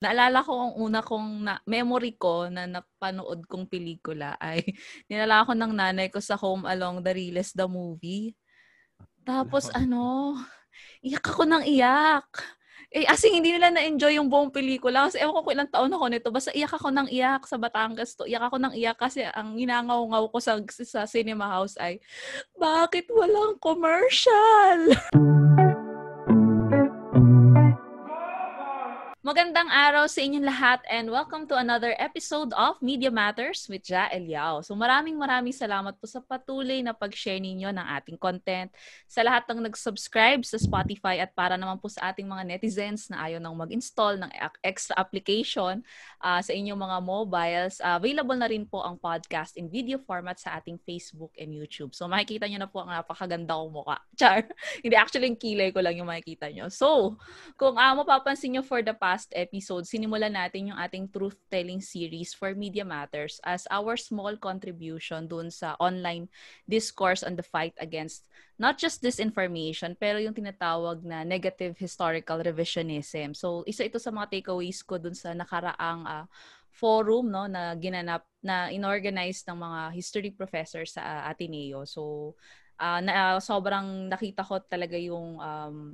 Naalala ko ang una kong na, memory ko na napanood kong pelikula ay ninala ko ng nanay ko sa Home Along the Realist the movie. Tapos ano, iyak ako ng iyak. Eh, as hindi nila na-enjoy yung buong pelikula. Kasi ewan ko kung ilang taon ako nito. Basta iyak ako ng iyak sa Batangas to. Iyak ako ng iyak kasi ang inangaw-ngaw ko sa, sa cinema house ay, bakit walang commercial? Magandang araw sa inyong lahat and welcome to another episode of Media Matters with Ja Eliao. So maraming maraming salamat po sa patuloy na pag-share ninyo ng ating content, sa lahat ng nag-subscribe sa Spotify at para naman po sa ating mga netizens na ayaw nang mag-install ng extra application uh, sa inyong mga mobiles. Uh, available na rin po ang podcast in video format sa ating Facebook and YouTube. So makikita nyo na po ang napakaganda kong mukha. Char! Hindi, actually yung kilay ko lang yung makikita nyo. So, kung uh, mapapansin nyo for the past past episode, sinimulan natin yung ating truth-telling series for Media Matters as our small contribution dun sa online discourse on the fight against not just disinformation, pero yung tinatawag na negative historical revisionism. So, isa ito sa mga takeaways ko dun sa nakaraang uh, forum no na ginanap na inorganize ng mga history professors sa uh, Ateneo. So, uh, na, uh, sobrang nakita ko talaga yung um,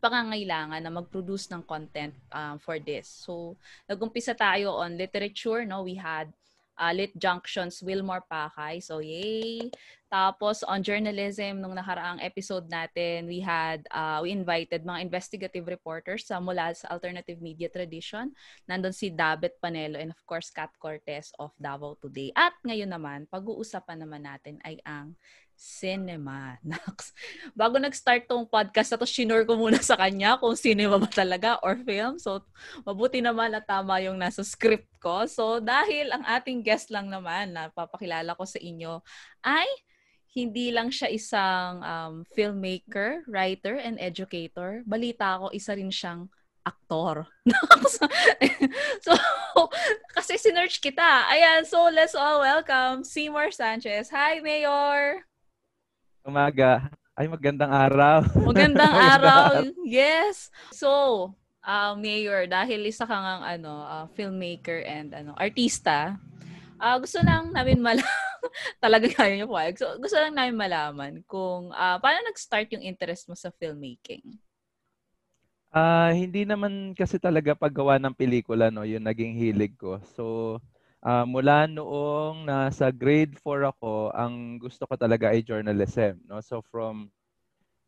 pangangailangan na mag-produce ng content um, for this. So, nag-umpisa tayo on literature, no? We had uh, Lit Junctions, Wilmore Pakay. So, yay! Tapos, on journalism, nung nakaraang episode natin, we had, uh, we invited mga investigative reporters sa mula sa alternative media tradition. Nandun si David Panelo and of course, Kat Cortez of Davao Today. At ngayon naman, pag-uusapan naman natin ay ang cinema. Nax. Bago nag-start tong podcast na to, shinore ko muna sa kanya kung cinema ba talaga or film. So, mabuti naman na tama yung nasa script ko. So, dahil ang ating guest lang naman na papakilala ko sa inyo ay hindi lang siya isang um, filmmaker, writer, and educator. Balita ko, isa rin siyang aktor. so, kasi sinerch kita. Ayan, so let's all welcome Seymour Sanchez. Hi, Mayor! Umaga. Ay, magandang araw. Magandang araw. yes. So, uh, Mayor, dahil isa kang ang ano, uh, filmmaker and ano, artista, uh, gusto lang namin malaman, talaga kaya niyo po. So, gusto lang namin malaman kung uh, paano nag-start yung interest mo sa filmmaking? Uh, hindi naman kasi talaga paggawa ng pelikula, no, yung naging hilig ko. So, uh, mula noong nasa grade 4 ako, ang gusto ko talaga ay journalism. No? So from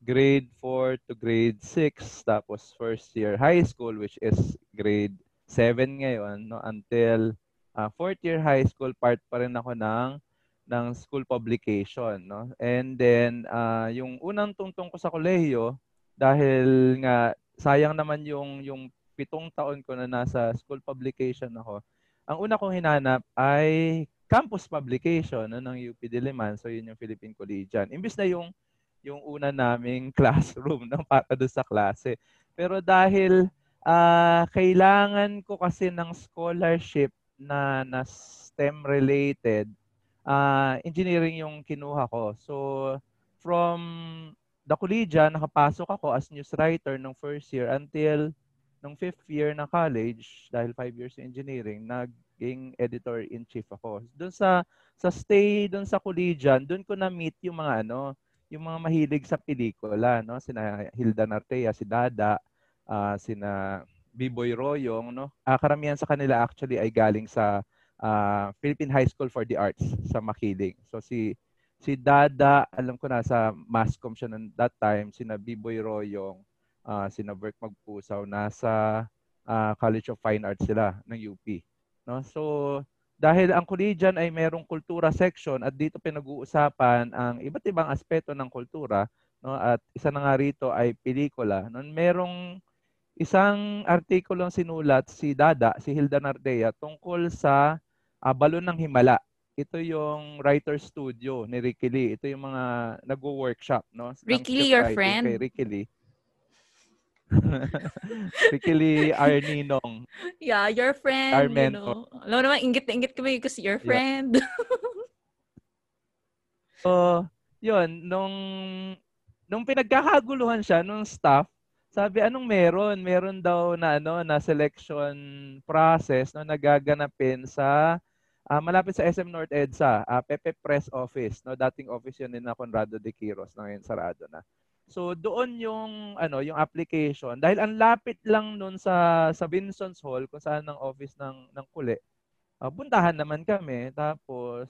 grade 4 to grade 6, tapos first year high school, which is grade 7 ngayon, no? until uh, fourth year high school, part pa rin ako ng ng school publication. No? And then, uh, yung unang tungtong ko sa kolehiyo, dahil nga sayang naman yung yung pitong taon ko na nasa school publication ako, ang una kong hinanap ay campus publication no, ng UP Diliman. So yun yung Philippine Collegian. Imbis na yung yung una naming classroom ng para doon sa klase. Pero dahil uh, kailangan ko kasi ng scholarship na na STEM related, uh, engineering yung kinuha ko. So from the collegian, nakapasok ako as news writer ng first year until nung fifth year ng college, dahil five years in engineering, naging editor-in-chief ako. Doon sa sa stay doon sa collegian, doon ko na-meet yung mga ano, yung mga mahilig sa pelikula, no? Sina Hilda Nartea, si Dada, uh, sina B-Boy Royong, no? Uh, karamihan sa kanila actually ay galing sa uh, Philippine High School for the Arts sa Makiling. So si si Dada, alam ko na sa Masscom siya noon that time, sina B-Boy Royong, uh, sina Bert Magpusaw, nasa uh, College of Fine Arts sila ng UP. No? So, dahil ang collegian ay merong kultura section at dito pinag-uusapan ang iba't ibang aspeto ng kultura, no? At isa na nga rito ay pelikula. No? Merong isang artikulong sinulat si Dada, si Hilda Nardea tungkol sa uh, balon ng Himala. Ito yung writer studio ni Ricky Lee. Ito yung mga nagwo-workshop, no? Ricky Lee, your friend? Kay Ricky Lee. Pikili Arninong. Yeah, your friend. Armen. You know. Alam mo naman, ingit na ingit kami kasi your friend. Yeah. so, yun, nung, nung pinagkakaguluhan siya, nung staff, Sabi, anong meron? Meron daw na ano na selection process no nagaganapin sa uh, malapit sa SM North EDSA, uh, Pepe Press Office, no dating office 'yun ni na Conrado de Quiros, na ngayon sarado na. So doon yung ano, yung application dahil ang lapit lang noon sa sa Vinson's Hall kung saan ang office ng ng Kule. Uh, puntahan naman kami tapos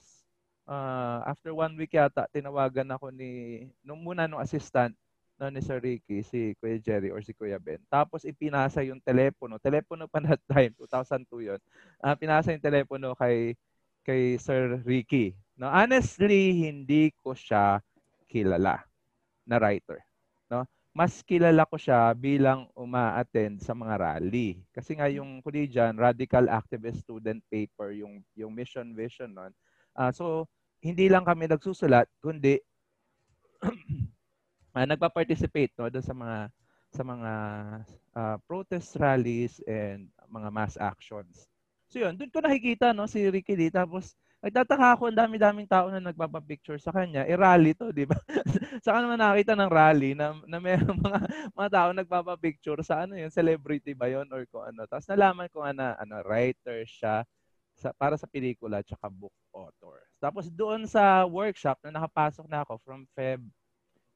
uh, after one week yata tinawagan ako ni nung muna nung assistant no, ni Sir Ricky, si Kuya Jerry or si Kuya Ben. Tapos ipinasa yung telepono. Telepono pa that time, 2002 yun. Uh, pinasa yung telepono kay kay Sir Ricky. No, honestly, hindi ko siya kilala na writer. No? Mas kilala ko siya bilang uma-attend sa mga rally. Kasi nga yung dyan, Radical Activist Student Paper, yung, yung mission vision nun. Uh, so, hindi lang kami nagsusulat, kundi uh, nagpa-participate no sa mga sa mga uh, protest rallies and mga mass actions. So yun, doon ko nakikita no si Ricky Lee tapos nagtataka ako ang dami-daming tao na nagpapa-picture sa kanya. Eh rally to, di ba? Saka naman nakita ng rally na, na may mga, mga tao nagpapa-picture sa ano yun, celebrity ba yun or kung ano. Tapos nalaman ko na ano, writer siya sa, para sa pelikula tsaka book author. Tapos doon sa workshop na nakapasok na ako from Feb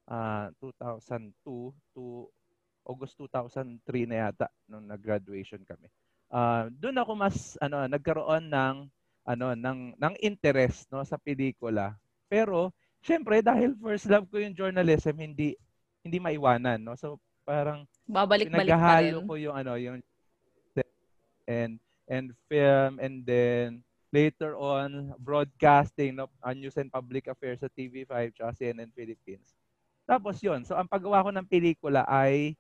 uh, ah, 2002 to August 2003 na yata nung nag-graduation kami. Uh, doon ako mas ano nagkaroon ng ano ng ng interest no sa pelikula. Pero syempre dahil first love ko yung journalism hindi hindi maiwanan no. So parang babalik-balik pa rin. ko yung ano yung and and film and then later on broadcasting no uh, news and public affairs sa TV5 at CNN Philippines. Tapos yon So ang paggawa ko ng pelikula ay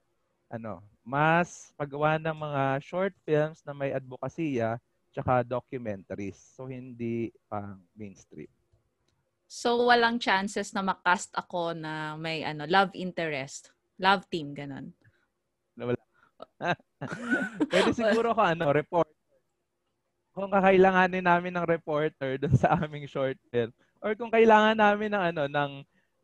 ano, mas paggawa ng mga short films na may advokasya tsaka documentaries. So hindi pang mainstream. So walang chances na makast ako na may ano love interest, love team ganun. Wala. Pwede siguro ko ano, report. Kung kakailanganin namin ng reporter doon sa aming short film or kung kailangan namin ng ano ng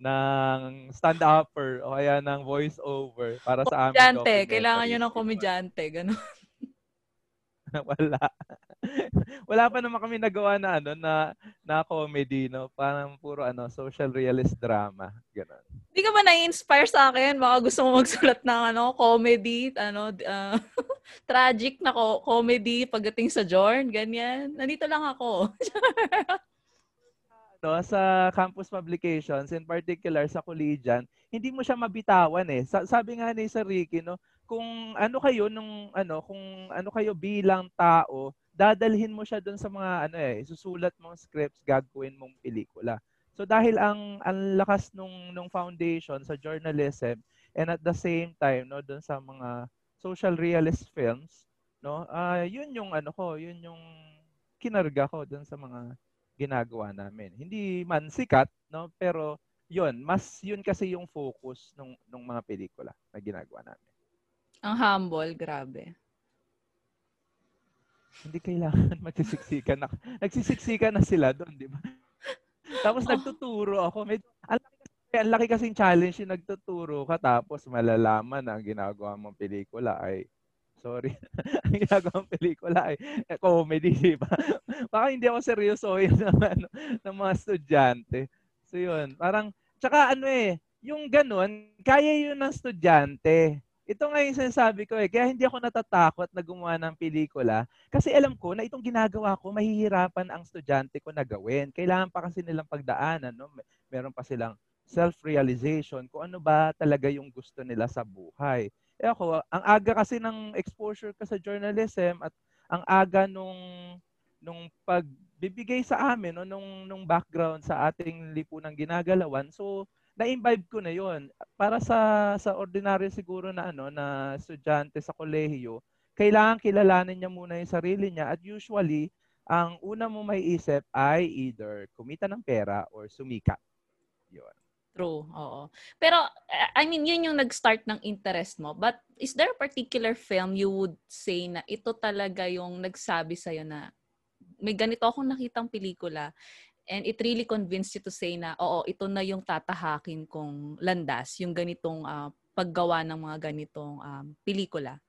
ng stand-upper o kaya ng voice-over para sa amin. Komedyante. Kailangan nyo ng komedyante. Ganun. Wala. Wala pa naman kami nagawa na ano na na comedy no, parang puro ano social realist drama, ganun. Hindi ka ba na-inspire sa akin? Baka gusto mo magsulat ng ano comedy, ano uh, tragic na ko comedy pagdating sa Jorn, ganyan. Nandito lang ako. no, sa campus publications, in particular sa collegian, hindi mo siya mabitawan eh. Sa, sabi nga ni Sir Ricky, no, kung ano kayo nung ano, kung ano kayo bilang tao, dadalhin mo siya doon sa mga ano eh, susulat mong scripts, gagawin mong pelikula. So dahil ang ang lakas nung nung foundation sa journalism and at the same time no doon sa mga social realist films, no? Uh, yun yung ano ko, yun yung kinarga ko doon sa mga ginagawa namin. Hindi man sikat, no? Pero yun, mas yun kasi yung focus ng nung mga pelikula na ginagawa namin. Ang humble, grabe. Hindi kailangan magsisiksikan na. Nagsisiksikan na sila doon, di ba? Tapos oh. nagtuturo ako. Medyo, ang laki, ang laki kasing challenge yung nagtuturo ka tapos malalaman na ang ginagawa mong pelikula ay Sorry. ang ginagawang pelikula ay eh, comedy, di ba? Baka hindi ako seryoso yun ng, ano, ng mga estudyante. So yun, parang, tsaka ano eh, yung ganun, kaya yun ng estudyante. Ito nga yung sinasabi ko eh, kaya hindi ako natatakot na gumawa ng pelikula kasi alam ko na itong ginagawa ko, mahihirapan ang estudyante ko na gawin. Kailangan pa kasi nilang pagdaanan, no? Meron pa silang self-realization kung ano ba talaga yung gusto nila sa buhay. Eh ako, ang aga kasi ng exposure ko sa journalism at ang aga nung nung pagbibigay sa amin no, nung nung background sa ating lipunang ginagalawan. So, na-imbibe ko na 'yon. Para sa sa ordinaryo siguro na ano na estudyante sa kolehiyo, kailangan kilalanin niya muna 'yung sarili niya at usually ang una mo may isip ay either kumita ng pera or sumikat. 'Yon. True, oo. Pero, eh, I mean, yun yung nag-start ng interest mo. But, is there a particular film you would say na ito talaga yung nagsabi sa'yo na may ganito akong nakitang pelikula and it really convinced you to say na, oo, ito na yung tatahakin kong landas, yung ganitong uh, paggawa ng mga ganitong um, pelikula?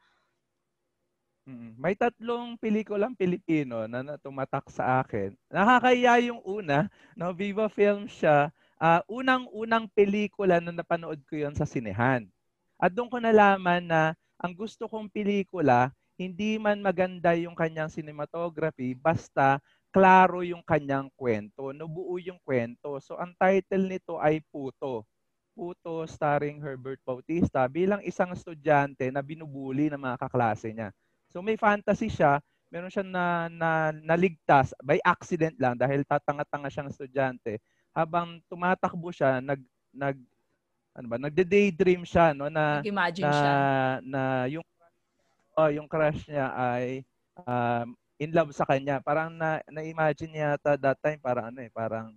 May tatlong pelikulang Pilipino na, na tumatak sa akin. Nakakaya yung una, no, Viva Film siya. Uh, unang-unang pelikula na napanood ko yon sa sinehan. At doon ko nalaman na ang gusto kong pelikula, hindi man maganda yung kanyang cinematography, basta klaro yung kanyang kwento, nabuo yung kwento. So ang title nito ay Puto. Puto starring Herbert Bautista bilang isang estudyante na binubuli ng mga kaklase niya. So may fantasy siya, meron siya na, na naligtas by accident lang dahil tatanga-tanga siyang estudyante. Habang tumatakbo siya, nag nag ano ba, nagde-daydream siya no na Nag-imagine na, siya. na yung oh, yung crush niya ay um, in love sa kanya. Parang na na-imagine niya at that time parang ano eh, parang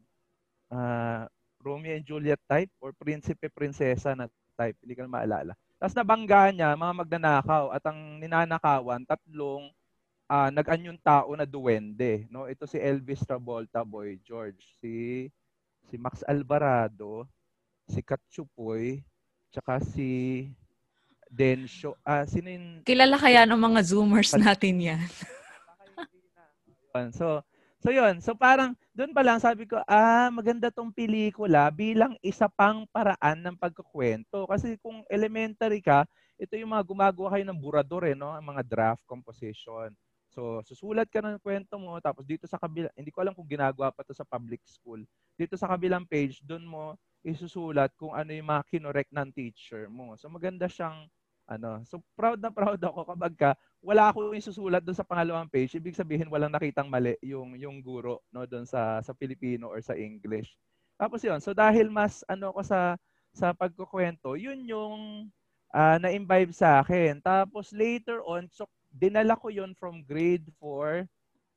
uh, Romeo and Juliet type or prinsipe prinsesa na type, hindi ko na maalala. Tapos nabangga niya, mga magnanakaw. At ang ninanakawan, tatlong uh, nag-anyong tao na duwende. No? Ito si Elvis Travolta, Boy George. Si, si Max Alvarado, si Katsupoy, tsaka si Densho. Ah, sino yung... Kilala kaya ng mga Zoomers natin yan? so, So yun, so parang doon pa lang sabi ko, ah, maganda tong pelikula bilang isa pang paraan ng pagkukwento. Kasi kung elementary ka, ito yung mga gumagawa kayo ng burador eh, no? mga draft composition. So, susulat ka ng kwento mo, tapos dito sa kabila, hindi ko alam kung ginagawa pa to sa public school. Dito sa kabilang page, doon mo isusulat kung ano yung mga kinorek ng teacher mo. So, maganda siyang ano, so proud na proud ako kapag ka wala ako yung susulat doon sa pangalawang page, ibig sabihin walang nakitang mali yung yung guro no doon sa sa Filipino or sa English. Tapos yun, so dahil mas ano ko sa sa pagkukwento, yun yung uh, na-imbibe sa akin. Tapos later on, so dinala ko yun from grade 4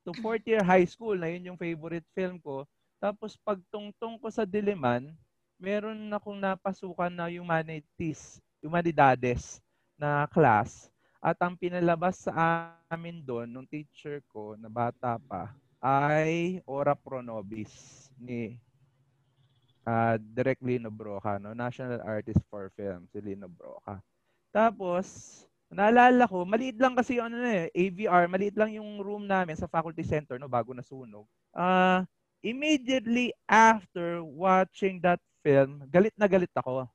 to fourth year high school na yun yung favorite film ko. Tapos pagtungtong ko sa Diliman, meron akong napasukan na humanities, humanidades na class at ang pinalabas sa amin doon nung teacher ko na bata pa ay Ora Pro Nobis ni uh, Direct Lino Broca, no? National Artist for Film, si Lino Broca. Tapos, naalala ko, maliit lang kasi yung ano eh, AVR, maliit lang yung room namin sa faculty center no bago nasunog. Uh, immediately after watching that film, galit na galit ako.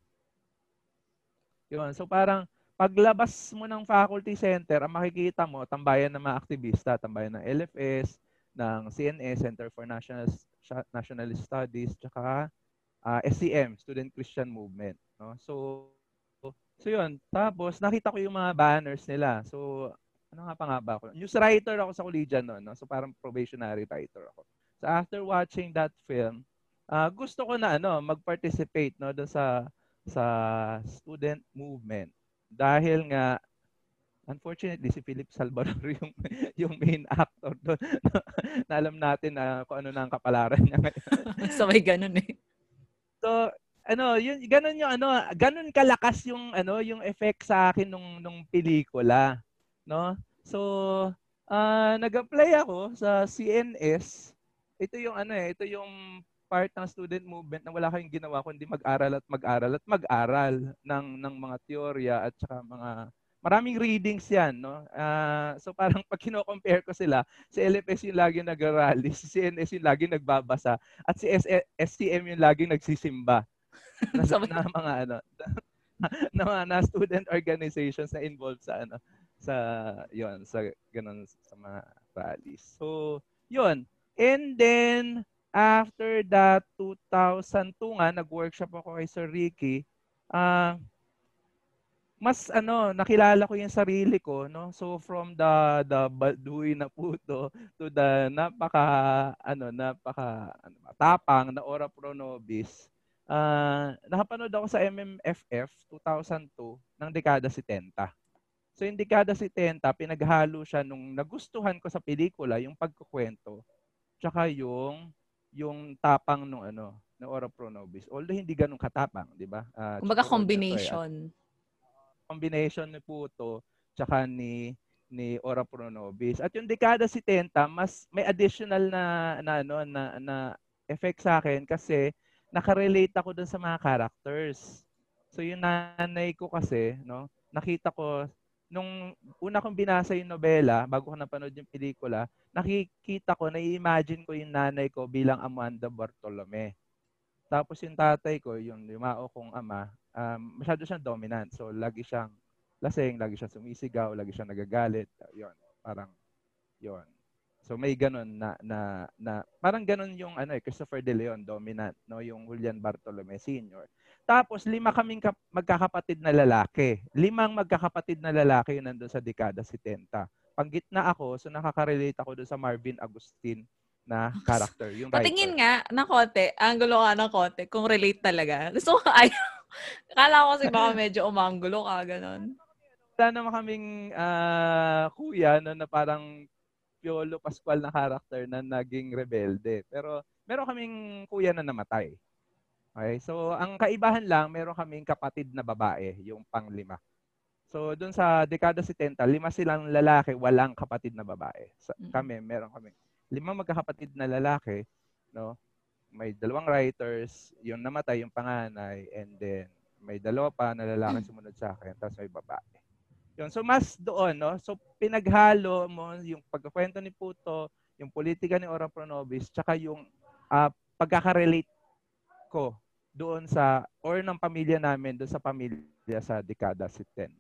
Yun, so parang paglabas mo ng faculty center, ang makikita mo, tambayan ng mga aktivista, tambayan ng LFS, ng CNS, Center for National National Studies, tsaka uh, ah, SCM, Student Christian Movement. No? So, so yun. Tapos, nakita ko yung mga banners nila. So, ano nga pa nga ba ako? News writer ako sa Collegian noon. No? So, parang probationary writer ako. So, after watching that film, uh, gusto ko na ano, mag-participate no, sa sa student movement dahil nga unfortunately si Philip Salvador yung yung main actor doon na alam natin na kung ano na ang kapalaran niya ngayon. so may ganun eh. So ano, yun ganun yung ano, ganun kalakas yung ano, yung effect sa akin nung nung pelikula, no? So uh, nag-apply ako sa CNS. Ito yung ano eh, ito yung part ng student movement na wala kayong ginawa kundi mag-aral at mag-aral at mag-aral ng ng mga teorya at saka mga maraming readings yan, no? Uh, so parang pag kino-compare ko sila, si LFS yung lagi nag-rally, si CNS yung lagi nagbabasa, at si SCM yung lagi nagsisimba. na, na mga ano, na mga na student organizations na involved sa ano sa yon sa ganun sa mga rallies. So, yon. And then after that, 2002 nga, nag-workshop ako kay Sir Ricky, uh, mas ano, nakilala ko yung sarili ko, no? So from the the baduy na puto to the napaka ano, napaka ano, tapang na Ora Pro Nobis. Uh, nakapanood ako sa MMFF 2002 ng dekada 70. So yung dekada 70, pinaghalo siya nung nagustuhan ko sa pelikula, yung pagkukwento, tsaka yung yung tapang nung ano, ng Ora Pro Nobis. Although hindi ganun katapang, di ba? Uh, Kumbaga combination. Sorry, combination ni Puto tsaka ni ni Ora Pro Nobis. At yung dekada 70, mas may additional na na ano na, na effect sa akin kasi nakarelate ako dun sa mga characters. So yung nanay ko kasi, no, nakita ko nung una kong binasa yung nobela, bago ko napanood yung pelikula, nakikita ko, na-imagine ko yung nanay ko bilang Amanda Bartolome. Tapos yung tatay ko, yung limao kong ama, um, masyado siyang dominant. So lagi siyang lasing, lagi siyang sumisigaw, lagi siyang nagagalit. Yon, parang yon. So may ganun na na na parang ganun yung ano eh Christopher De Leon dominant no yung Julian Bartolome Sr. Tapos lima kaming kap- magkakapatid na lalaki. Limang magkakapatid na lalaki yun nandoon sa dekada 70. Panggitna ako so nakaka-relate ako doon sa Marvin Agustin na character, yung writer. Patingin nga ng konti, angulo ka ng konti, kung relate talaga. Gusto ko, ay, akala ko kasi baka medyo umanggulo ka, ganun. Wala naman kaming uh, kuya no, na parang Piolo Pascual na character na naging rebelde. Pero meron kaming kuya na namatay. Okay? So, ang kaibahan lang, meron kaming kapatid na babae, yung panglima. So, doon sa dekada 70, lima silang lalaki, walang kapatid na babae. Sa, kami, meron kami lima magkakapatid na lalaki, no? May dalawang writers, yung namatay, yung panganay, and then may dalawa pa na lalaki sumunod sa akin, tapos may babae. Yun. So mas doon, no? So pinaghalo mo yung pagkakwento ni Puto, yung politika ni Ora Pronobis, tsaka yung uh, pagkaka-relate ko doon sa, or ng pamilya namin, doon sa pamilya sa dekada 70.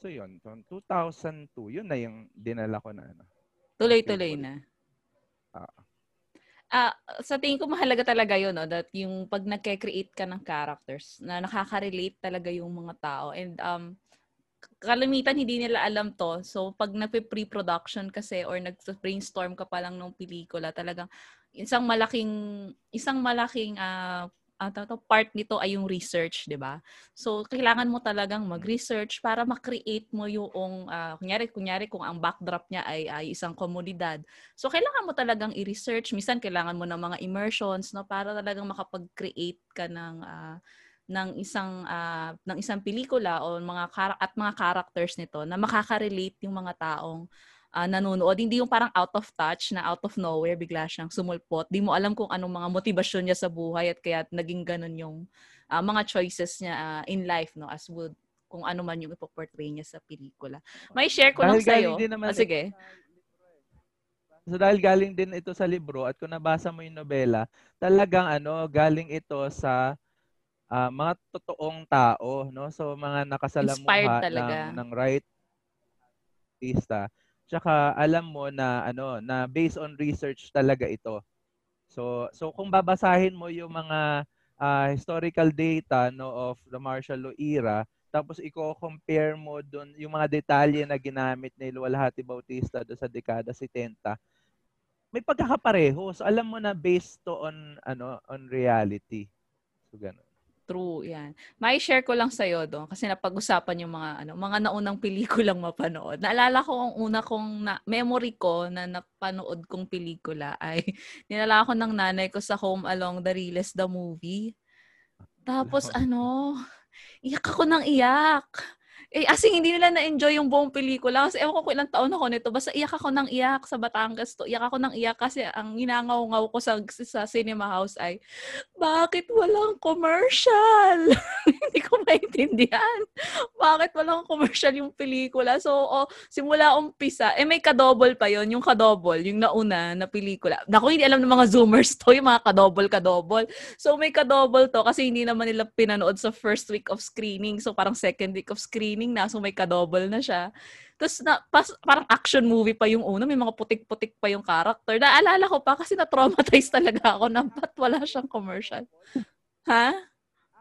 So yun, 2002, yun na yung dinala ko na. Ano, Tuloy-tuloy na. Uh, uh, sa tingin ko mahalaga talaga yun, no? that yung pag nagke-create ka ng characters na nakaka-relate talaga yung mga tao. And um, kalimitan hindi nila alam to. So pag nagpe-pre-production kasi or nag-brainstorm ka pa lang ng pelikula, talagang isang malaking isang malaking uh, uh, part nito ay yung research, 'di ba? So kailangan mo talagang mag-research para ma-create mo yung uh, kunyari kunyari kung ang backdrop niya ay ay isang komunidad. So kailangan mo talagang i-research, minsan kailangan mo ng mga immersions no para talagang makapag-create ka ng uh, ng isang uh, ng isang pelikula o mga kar- at mga characters nito na makaka-relate yung mga taong uh, nanonood. Hindi yung parang out of touch na out of nowhere bigla siyang sumulpot. Di mo alam kung anong mga motivasyon niya sa buhay at kaya naging ganun yung uh, mga choices niya uh, in life no as would kung ano man yung ipoportray niya sa pelikula. May share ko lang sa iyo. Ah, sige. So dahil galing din ito sa libro at kung nabasa mo yung nobela, talagang ano, galing ito sa uh, mga totoong tao, no? So mga nakasalamuha ng ng right artista. Tsaka alam mo na ano na based on research talaga ito. So so kung babasahin mo yung mga uh, historical data no of the martial law era, tapos i-compare mo doon yung mga detalye na ginamit ni Luwalhati Bautista do sa dekada 70, may pagkakapareho. So alam mo na based to on ano on reality. So ganun. True, yan. May share ko lang sa iyo doon kasi napag-usapan yung mga ano, mga naunang pelikulang mapanood. Naalala ko ang una kong na, memory ko na napanood kong pelikula ay ninala ko ng nanay ko sa Home Along the Realist the movie. Tapos ano, iyak ako ng iyak. Eh, as hindi nila na-enjoy yung buong pelikula. Kasi ewan ko kung ilang taon ako nito. Basta iyak ako ng iyak sa Batangas to. Iyak ako ng iyak kasi ang inangaw-ngaw ko sa, sa cinema house ay, bakit walang commercial? hindi ko maintindihan. Bakit walang commercial yung pelikula? So, oh, simula umpisa, eh may kadobol pa yon yung kadobol, yung nauna na pelikula. Naku, hindi alam ng mga zoomers to, yung mga kadobol-kadobol. So, may kadobol to kasi hindi naman nila pinanood sa first week of screening. So, parang second week of screening training na, so may kadouble na siya. Tapos na, pas, parang action movie pa yung una, may mga putik-putik pa yung character. Naalala ko pa kasi na-traumatize talaga ako na ba't wala siyang commercial. Ha?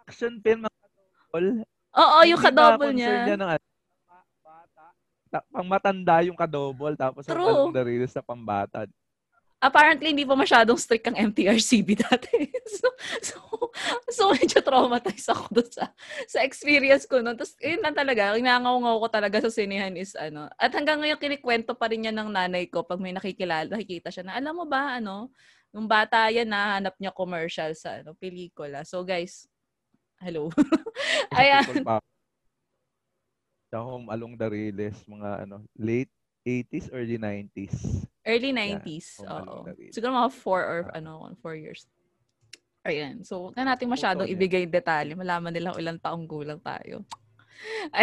Action film ang kadouble? Oo, yung kadouble niya. niya ng, ano, pang matanda yung kadouble tapos True. ang na-release na pambata apparently hindi pa masyadong strict ang MTRCB dati. so, so, so medyo traumatized ako doon sa, sa experience ko noon. Tapos, yun lang talaga, kinangaw ko talaga sa sinehan is ano. At hanggang ngayon, kinikwento pa rin niya ng nanay ko pag may nakikilala, nakikita siya na, alam mo ba, ano, yung bata yan, nahanap niya commercial sa ano, pelikula. So, guys, hello. Ayan. Sa home along the riles, mga ano, late 80s, early 90s. Early 90s. Yeah, Oo. Siguro mga 4 or uh, ano, 4 years. Ayan. So, na natin masyadong Totoo ibigay detalye. Malaman nila ilang taong gulang tayo.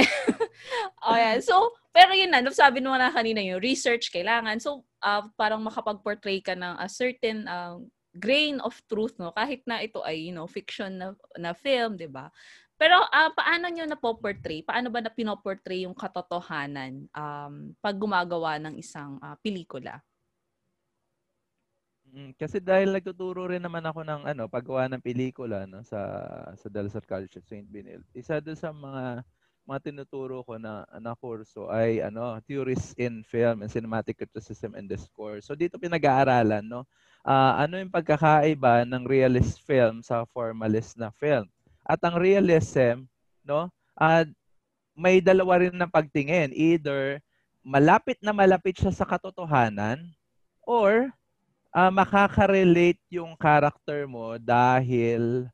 Ayan. So, pero yun na, sabi mo na kanina yung research kailangan. So, uh, parang makapag-portray ka ng a certain uh, grain of truth, no? Kahit na ito ay, you know, fiction na, na film, di ba? Pero uh, paano nyo na-portray? Paano ba na pinoportray yung katotohanan um, pag gumagawa ng isang uh, pelikula? Mm, kasi dahil nagtuturo rin naman ako ng ano, paggawa ng pelikula no, sa sa Dalsar College St. Benil. Isa doon sa mga mga tinuturo ko na na kurso ay ano, Theories in Film and Cinematic Criticism and Discourse. So dito pinag-aaralan no, uh, ano yung pagkakaiba ng realist film sa formalist na film. At ang realism, no, uh, may dalawa rin na pagtingin. Either malapit na malapit siya sa katotohanan or uh, makaka-relate yung character mo dahil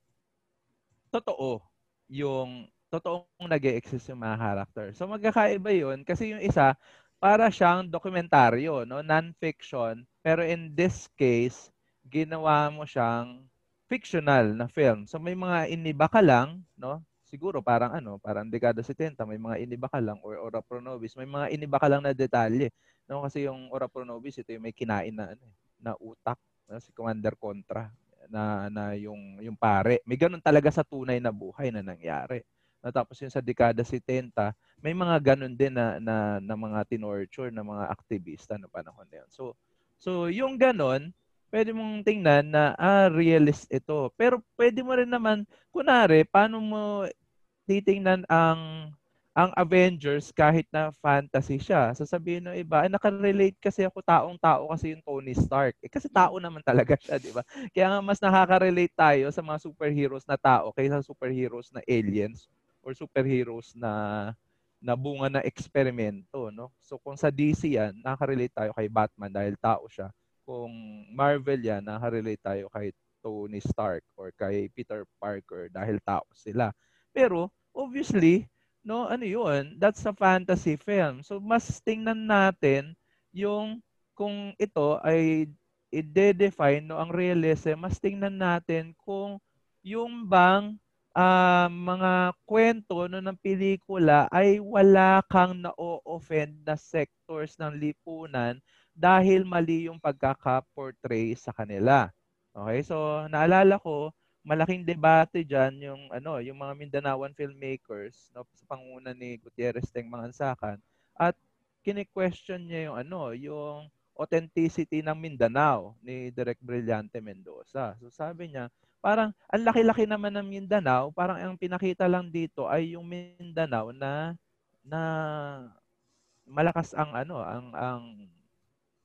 totoo yung totoong nag exist yung mga character. So magkakaiba yun kasi yung isa para siyang dokumentaryo, no, non-fiction, pero in this case ginawa mo siyang fictional na film. So may mga iniba ka lang, no? Siguro parang ano, parang dekada 70, may mga iniba ka lang or ora pro nobis, may mga iniba ka lang na detalye. No, kasi yung ora pro nobis ito yung may kinain na ano, eh, na utak, no? si Commander Contra na na yung yung pare. May ganun talaga sa tunay na buhay na nangyari. No, tapos yung sa dekada 70, may mga ganun din na na, na mga tinorture na mga aktivista no panahon na yun. So so yung ganun, pwede mong tingnan na ah, realist ito. Pero pwede mo rin naman, kunari, paano mo titingnan ang ang Avengers kahit na fantasy siya. Sasabihin ng iba, ay nakarelate kasi ako taong-tao kasi yung Tony Stark. Eh, kasi tao naman talaga siya, di ba? Kaya nga mas nakaka-relate tayo sa mga superheroes na tao kaysa superheroes na aliens or superheroes na na bunga na eksperimento, no? So kung sa DC yan, nakaka-relate tayo kay Batman dahil tao siya kung Marvel yan, nakarelate tayo kay Tony Stark or kay Peter Parker dahil tao sila. Pero, obviously, no, ano yun, that's a fantasy film. So, mas tingnan natin yung kung ito ay i-define no, ang realism, mas tingnan natin kung yung bang uh, mga kwento no, ng pelikula ay wala kang na-offend na sectors ng lipunan dahil mali yung pagkaka-portray sa kanila. Okay? So, naalala ko, malaking debate diyan yung ano, yung mga Mindanaoan filmmakers no sa panguna ni Gutierrez Teng Mangansakan at kini-question niya yung ano, yung authenticity ng Mindanao ni Direk Brillante Mendoza. So sabi niya, parang ang laki-laki naman ng Mindanao, parang ang pinakita lang dito ay yung Mindanao na na malakas ang ano, ang ang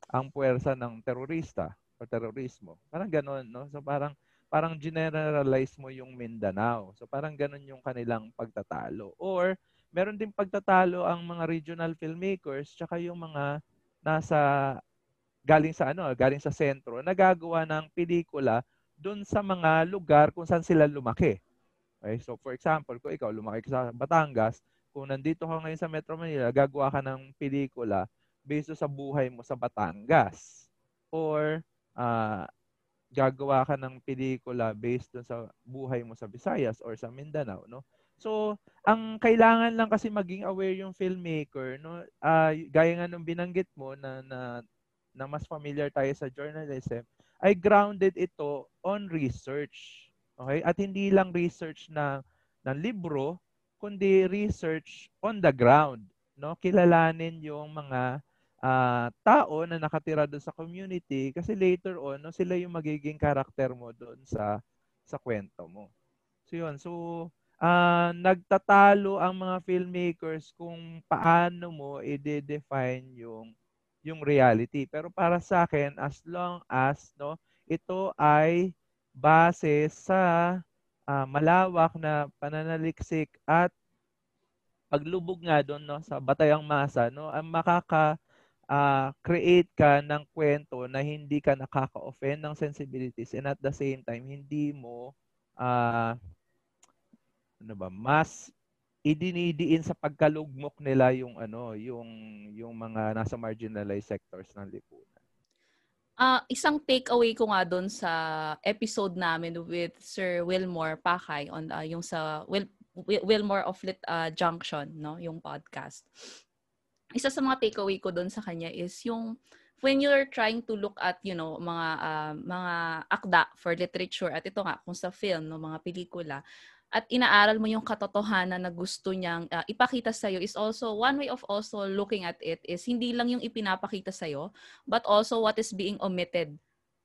ang puwersa ng terorista o terorismo. Parang ganoon, no? So parang parang generalize mo yung Mindanao. So parang ganoon yung kanilang pagtatalo. Or meron din pagtatalo ang mga regional filmmakers tsaka yung mga nasa galing sa ano, galing sa sentro, nagagawa ng pelikula doon sa mga lugar kung saan sila lumaki. Okay? So for example, kung ikaw lumaki ka sa Batangas, kung nandito ka ngayon sa Metro Manila, gagawa ka ng pelikula based sa buhay mo sa Batangas. Or uh, gagawa ka ng pelikula based sa buhay mo sa Visayas or sa Mindanao, no? So, ang kailangan lang kasi maging aware yung filmmaker, no? Uh, gaya nga nung binanggit mo na, na na mas familiar tayo sa journalism, ay grounded ito on research. Okay? At hindi lang research na ng libro, kundi research on the ground, no? Kilalanin yung mga uh, tao na nakatira doon sa community kasi later on no, sila yung magiging karakter mo doon sa sa kwento mo. So yun. So uh, nagtatalo ang mga filmmakers kung paano mo i-define yung yung reality. Pero para sa akin as long as no ito ay base sa uh, malawak na pananaliksik at paglubog nga doon no sa batayang masa no ang makaka uh, create ka ng kwento na hindi ka nakaka-offend ng sensibilities and at the same time hindi mo uh, ano ba mas idinidiin sa pagkalugmok nila yung ano yung yung mga nasa marginalized sectors ng lipunan. Uh, isang takeaway ko nga doon sa episode namin with Sir Wilmore Pakay on uh, yung sa Will, Wilmore of Lit uh, Junction, no, yung podcast. Isa sa mga takeaway ko doon sa kanya is yung when you're trying to look at, you know, mga uh, mga akda for literature at ito nga kung sa film, no, mga pelikula, at inaaral mo yung katotohanan na gusto niyang uh, ipakita sa iyo is also one way of also looking at it is hindi lang yung ipinapakita sa iyo but also what is being omitted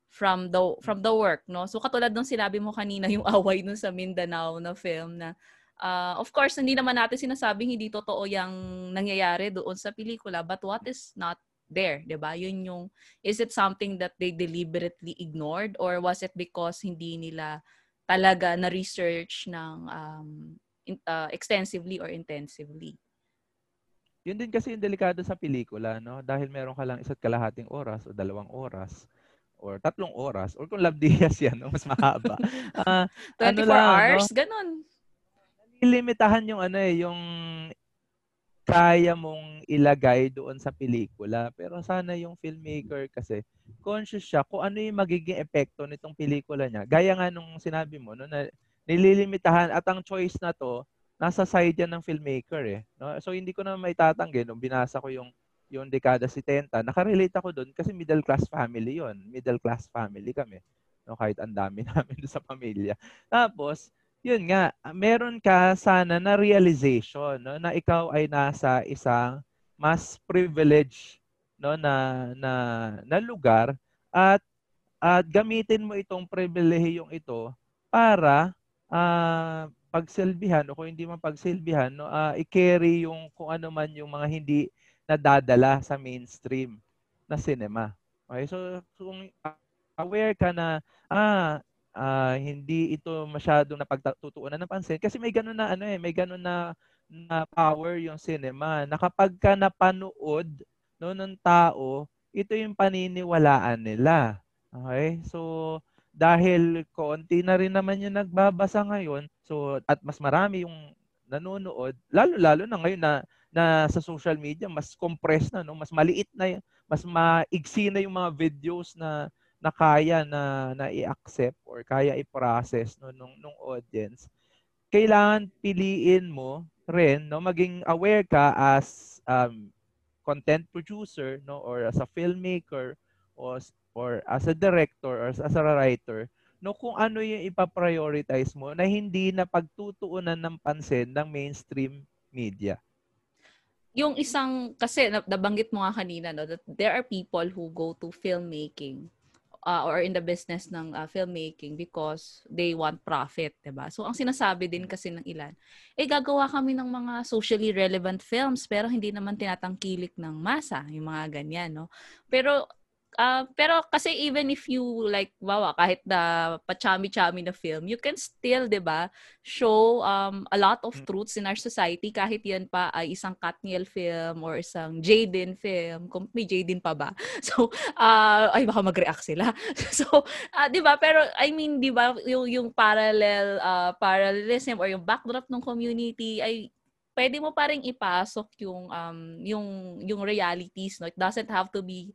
from the from the work no? So katulad nung sinabi mo kanina yung away nun sa Mindanao na film na uh, of course hindi naman natin sinasabing hindi totoo yung nangyayari doon sa pelikula but what is not there 'di ba yun yung is it something that they deliberately ignored or was it because hindi nila talaga na research ng um, in, uh, extensively or intensively. Yun din kasi yung delikado sa pelikula, no? Dahil meron ka lang isa't kalahating oras o dalawang oras or tatlong oras or kung love dias yan, no? mas mahaba. Uh, 24 ano lang, hours, no? ganun. Limitahan yung ano eh, yung kaya mong ilagay doon sa pelikula. Pero sana yung filmmaker kasi conscious siya kung ano yung magiging epekto nitong pelikula niya. Gaya nga nung sinabi mo, no, na nililimitahan at ang choice na to, nasa side yan ng filmmaker eh. No? So hindi ko na may tatanggi nung binasa ko yung yung dekada 70, nakarelate ako doon kasi middle class family yon Middle class family kami. No, kahit ang dami namin sa pamilya. Tapos, yun nga, meron ka sana na realization no, na ikaw ay nasa isang mas privileged no na na na lugar at at gamitin mo itong pribilehiyong ito para uh, pagsilbihan o kung hindi man pagsilbihan no uh, i-carry yung kung ano man yung mga hindi nadadala sa mainstream na cinema. Okay, so kung aware ka na ah uh, hindi ito masyadong napagtutuunan ng pansin kasi may ganun na ano eh, may ganun na, na power yung cinema. Na kapag ka napanood no ng tao, ito yung paniniwalaan nila. Okay? So dahil konti na rin naman yung nagbabasa ngayon, so at mas marami yung nanonood, lalo-lalo na ngayon na na sa social media mas compressed na no, mas maliit na mas maigsi na yung mga videos na na kaya na na i-accept or kaya i-process no nung nung audience kailangan piliin mo rin no maging aware ka as um, content producer no or as a filmmaker or or as a director or as a writer no kung ano yung ipa-prioritize mo na hindi na pagtutuunan ng pansin ng mainstream media. Yung isang kasi nabanggit mo nga kanina no that there are people who go to filmmaking uh, or in the business ng uh, filmmaking because they want profit, 'di ba? So ang sinasabi din kasi ng ilan, eh gagawa kami ng mga socially relevant films pero hindi naman tinatangkilik ng masa, yung mga ganyan, no? Pero Uh, pero kasi even if you like, wow, kahit na pachami-chami na film, you can still, di ba, show um, a lot of mm. truths in our society kahit yan pa ay isang Katniel film or isang Jaden film. Kung may Jaden pa ba? So, uh, ay baka mag-react sila. so, uh, di ba, pero I mean, di ba, yung, yung parallel, uh, parallelism or yung backdrop ng community ay pwede mo pa rin ipasok yung um yung yung realities no it doesn't have to be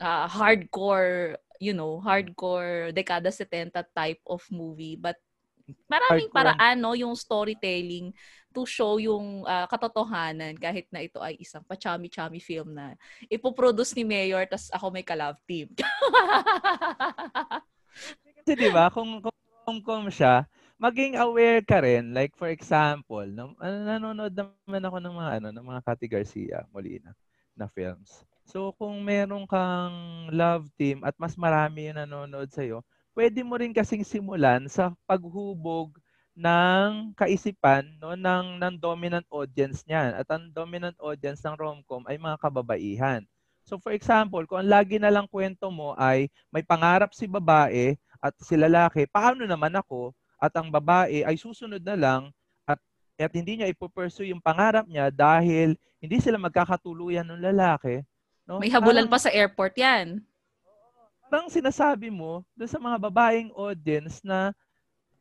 uh, hardcore, you know, hardcore dekada 70 type of movie. But maraming hardcore. paraan, no, yung storytelling to show yung uh, katotohanan kahit na ito ay isang pachami-chami film na ipoproduce ni Mayor tas ako may ka-love team. Kasi 'di ba, kung kung kung siya, maging aware ka rin like for example, no, nanonood naman ako ng mga ano ng mga Cathy Garcia Molina na films. So kung meron kang love team at mas marami yung nanonood sa'yo, pwede mo rin kasing simulan sa paghubog ng kaisipan no ng ng dominant audience niyan. At ang dominant audience ng romcom ay mga kababaihan. So for example, kung ang lagi na lang kwento mo ay may pangarap si babae at si lalaki, paano naman ako at ang babae ay susunod na lang at at hindi niya ipo-pursue yung pangarap niya dahil hindi sila magkakatuluyan ng lalaki, No? May habulan parang, pa sa airport yan. Parang sinasabi mo doon sa mga babaeng audience na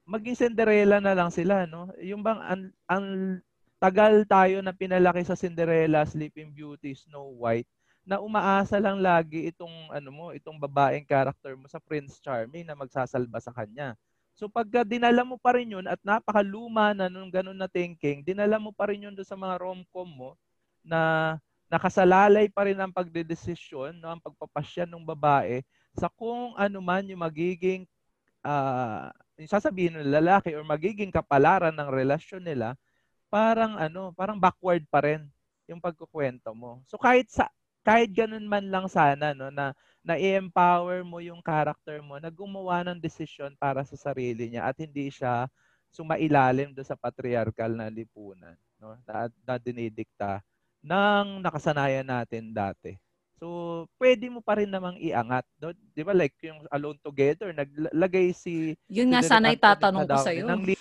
maging Cinderella na lang sila, no? Yung bang ang, ang tagal tayo na pinalaki sa Cinderella, Sleeping Beauty, Snow White, na umaasa lang lagi itong ano mo, itong babaeng character mo sa Prince Charming na magsasalba sa kanya. So pagka dinala mo pa rin yun at napakaluma na nung ganun na thinking, dinala mo pa rin yun doon sa mga rom-com mo na nakasalalay pa rin ang pagdedesisyon, no, ang pagpapasya ng babae sa kung ano man yung magiging uh, yung sasabihin ng lalaki or magiging kapalaran ng relasyon nila, parang ano, parang backward pa rin yung pagkukwento mo. So kahit sa kahit ganun man lang sana no na na i-empower mo yung character mo na gumawa ng desisyon para sa sarili niya at hindi siya sumailalim do sa patriarchal na lipunan no na, na dinidikta ng nakasanayan natin dati. So, pwede mo pa rin namang iangat. No? Di ba like yung Alone Together, naglagay si... Yun nga sana itatanong ko sa'yo. Ng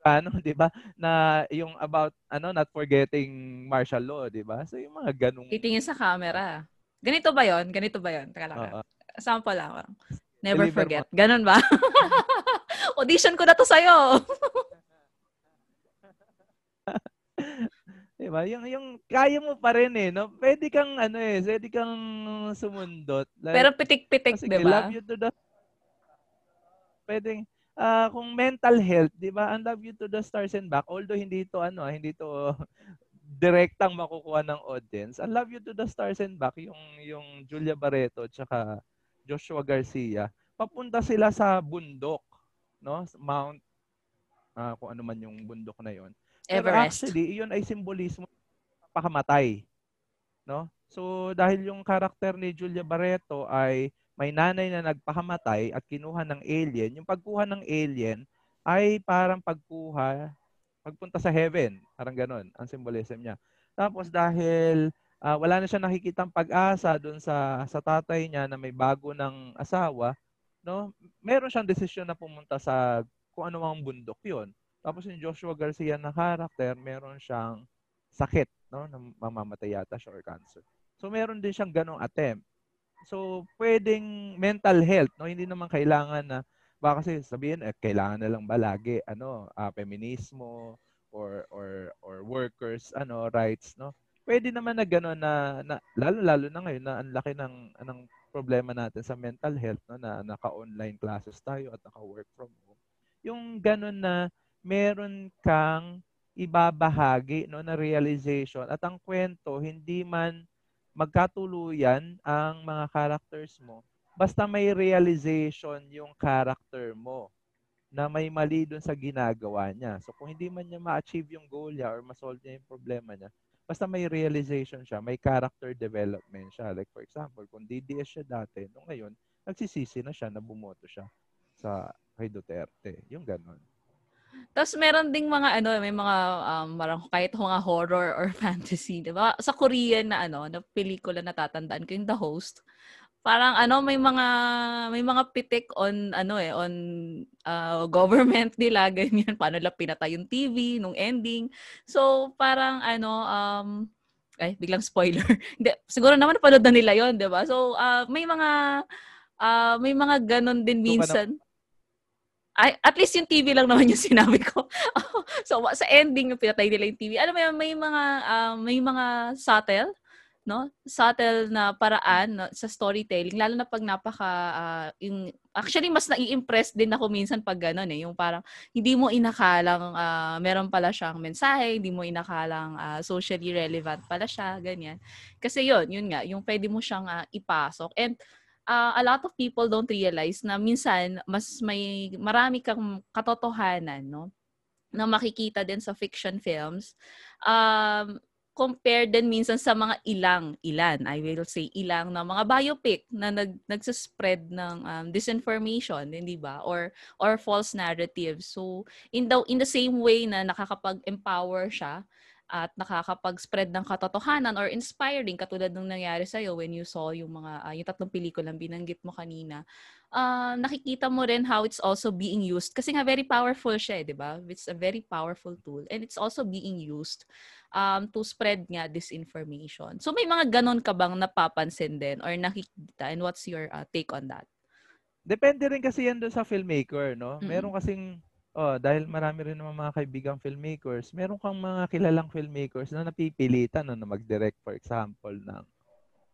ano, 'di ba? Na yung about ano not forgetting martial law, 'di ba? So yung mga ganung Titingin sa camera. Ganito ba 'yon? Ganito ba 'yon? Teka lang. Uh, Sample lang. Never Deliver forget. Mo. Ganun ba? Audition ko na to sa'yo. diba? Yung, yung kaya mo pa rin eh, no? Pwede kang, ano eh, pwede kang sumundot. Like, Pero pitik-pitik, di ba? love you to the... Pwedeng, uh, kung mental health, 'di ba? And love you to the stars and back. Although hindi to ano, hindi to direktang makukuha ng audience. I love you to the stars and back yung yung Julia Barreto at Joshua Garcia. Papunta sila sa bundok, no? Mount uh, kung ano man yung bundok na 'yon. Everest. actually, iyon ay simbolismo ng pakamatay. No? So dahil yung karakter ni Julia Barreto ay may nanay na nagpakamatay at kinuha ng alien, yung pagkuha ng alien ay parang pagkuha, pagpunta sa heaven. Parang ganun, ang symbolism niya. Tapos dahil uh, wala na siya nakikitang pag-asa doon sa sa tatay niya na may bago ng asawa, no? Meron siyang desisyon na pumunta sa kung ano mang bundok 'yon. Tapos yung Joshua Garcia na karakter, meron siyang sakit, no? Na mamamatay yata siya or cancer. So meron din siyang ganong attempt. So, pwedeng mental health, no? Hindi naman kailangan na baka kasi sabihin eh, kailangan na lang ba lagi ano, uh, feminismo or or or workers ano rights, no? Pwede naman na gano'n na, na lalo lalo na ngayon na ang laki ng anong problema natin sa mental health no na naka-online classes tayo at naka-work from home. Yung gano'n na meron kang ibabahagi no na realization at ang kwento hindi man magkatuluyan ang mga characters mo basta may realization yung character mo na may mali dun sa ginagawa niya. So kung hindi man niya ma-achieve yung goal niya or ma-solve niya yung problema niya, basta may realization siya, may character development siya. Like for example, kung DDS siya dati, nung ngayon, nagsisisi na siya na bumoto siya sa kay Duterte. Yung ganon. Tapos meron ding mga ano, may mga um, marang kahit mga horror or fantasy, 'di ba? Sa Korean na ano, na pelikula na tatandaan ko yung The Host. Parang ano, may mga may mga pitik on ano eh, on uh, government nila ganyan, paano nila pinatay yung TV nung ending. So parang ano um ay biglang spoiler. Hindi, siguro naman napanood na nila 'yon, 'di ba? So uh, may mga uh, may mga ganon din minsan. So, ay, at least yung TV lang naman yung sinabi ko. so sa ending pinatay nila yung TV. Alam mo may mga uh, may mga subtle no? Subtle na paraan no, sa storytelling lalo na pag napaka uh, yung actually mas nai-impress din ako minsan pag gano'n eh, yung parang hindi mo inakalang uh, meron pala siyang mensahe, hindi mo inakalang uh, socially relevant pala siya, ganyan. Kasi yun, yun nga, yung pwede mo siyang uh, ipasok. And uh, a lot of people don't realize na minsan mas may marami kang katotohanan no? Na makikita din sa fiction films. Um compare din minsan sa mga ilang ilan I will say ilang na mga biopic na nag nagsa-spread ng um, disinformation hindi ba? Or or false narratives. So in the in the same way na nakakapag-empower siya at nakakapag-spread ng katotohanan or inspiring katulad ng nangyari sa iyo when you saw yung mga uh, yung tatlong pelikulang binanggit mo kanina uh, nakikita mo rin how it's also being used kasi nga very powerful siya, eh, 'di ba? It's a very powerful tool and it's also being used um to spread nga disinformation. So may mga ganon ka bang napapansin din or nakikita and what's your uh, take on that? Depende rin kasi yan doon sa filmmaker, no? Mm-hmm. Meron kasing Oh, dahil marami rin naman mga kaibigang filmmakers, meron kang mga kilalang filmmakers na napipilitan no, na mag-direct for example ng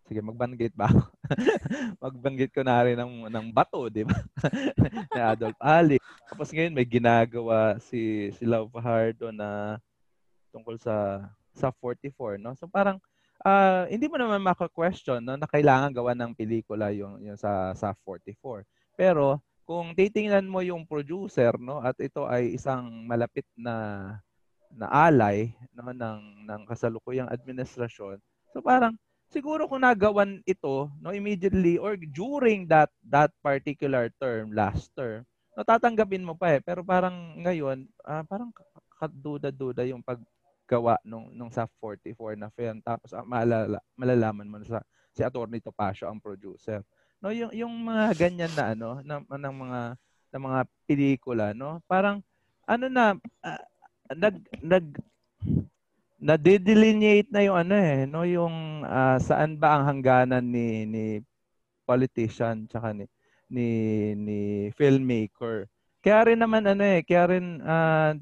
Sige, magbanggit ba ako? magbanggit ko na rin ng, ng bato, di ba? ni Adolf Ali. Tapos ngayon may ginagawa si si Love Fajardo na tungkol sa sa 44, no? So parang uh, hindi mo naman maka-question no, na kailangan gawa ng pelikula yung, yung sa sa 44. Pero kung titingnan mo yung producer no at ito ay isang malapit na na alay no ng ng kasalukuyang administrasyon. So parang siguro kung nagawan ito no immediately or during that that particular term last term no tatanggapin mo pa eh. Pero parang ngayon uh, parang kaduda-duda yung paggawa nung nung sa 44 na film. Tapos uh, malala, malalaman mo na sa si Attorney Topacio ang producer no yung yung mga ganyan na ano ng, ng mga ng mga pelikula no parang ano na uh, nag nag na-delineate na yung ano eh, no, yung uh, saan ba ang hangganan ni ni politician tsaka ni ni ni filmmaker. Kaya rin naman ano eh, kaya rin uh,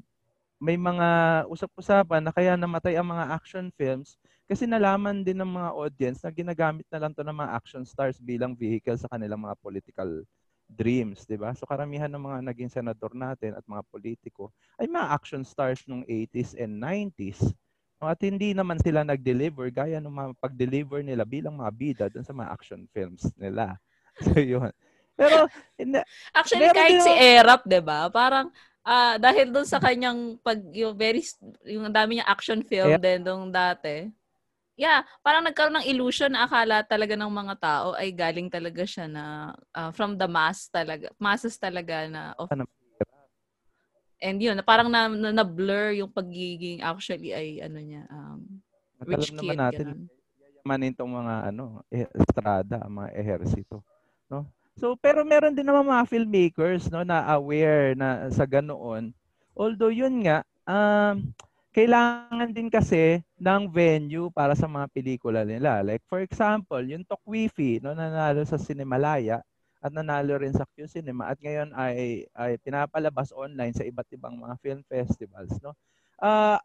may mga usap-usapan na kaya namatay ang mga action films kasi nalaman din ng mga audience na ginagamit na lang to ng mga action stars bilang vehicle sa kanilang mga political dreams, 'di ba? So karamihan ng mga naging senador natin at mga politiko ay mga action stars nung 80s and 90s. At hindi naman sila nag-deliver gaya ng mga pag-deliver nila bilang mga bida dun sa mga action films nila. So, yun. Pero, hindi, Actually, kahit si Erap, di ba? Parang, uh, dahil dun sa kanyang pag, yung very, yung dami niya action film yeah. din nung dati. Yeah, parang nagkaroon ng illusion na akala talaga ng mga tao ay galing talaga siya na uh, from the mass talaga, masses talaga na of? And yun, parang na, na, na blur yung pagiging actually ay ano niya, um, rich kid. naman natin, yayamanin tong mga ano, eh, estrada, mga ehersito. No? So, pero meron din naman mga filmmakers no, na aware na sa ganoon. Although yun nga, um, kailangan din kasi ng venue para sa mga pelikula nila. Like for example, yung Tokwifi, no, nanalo sa Cinemalaya, at nanalo rin sa Q Cinema at ngayon ay ay pinapalabas online sa iba't ibang mga film festivals no? Uh,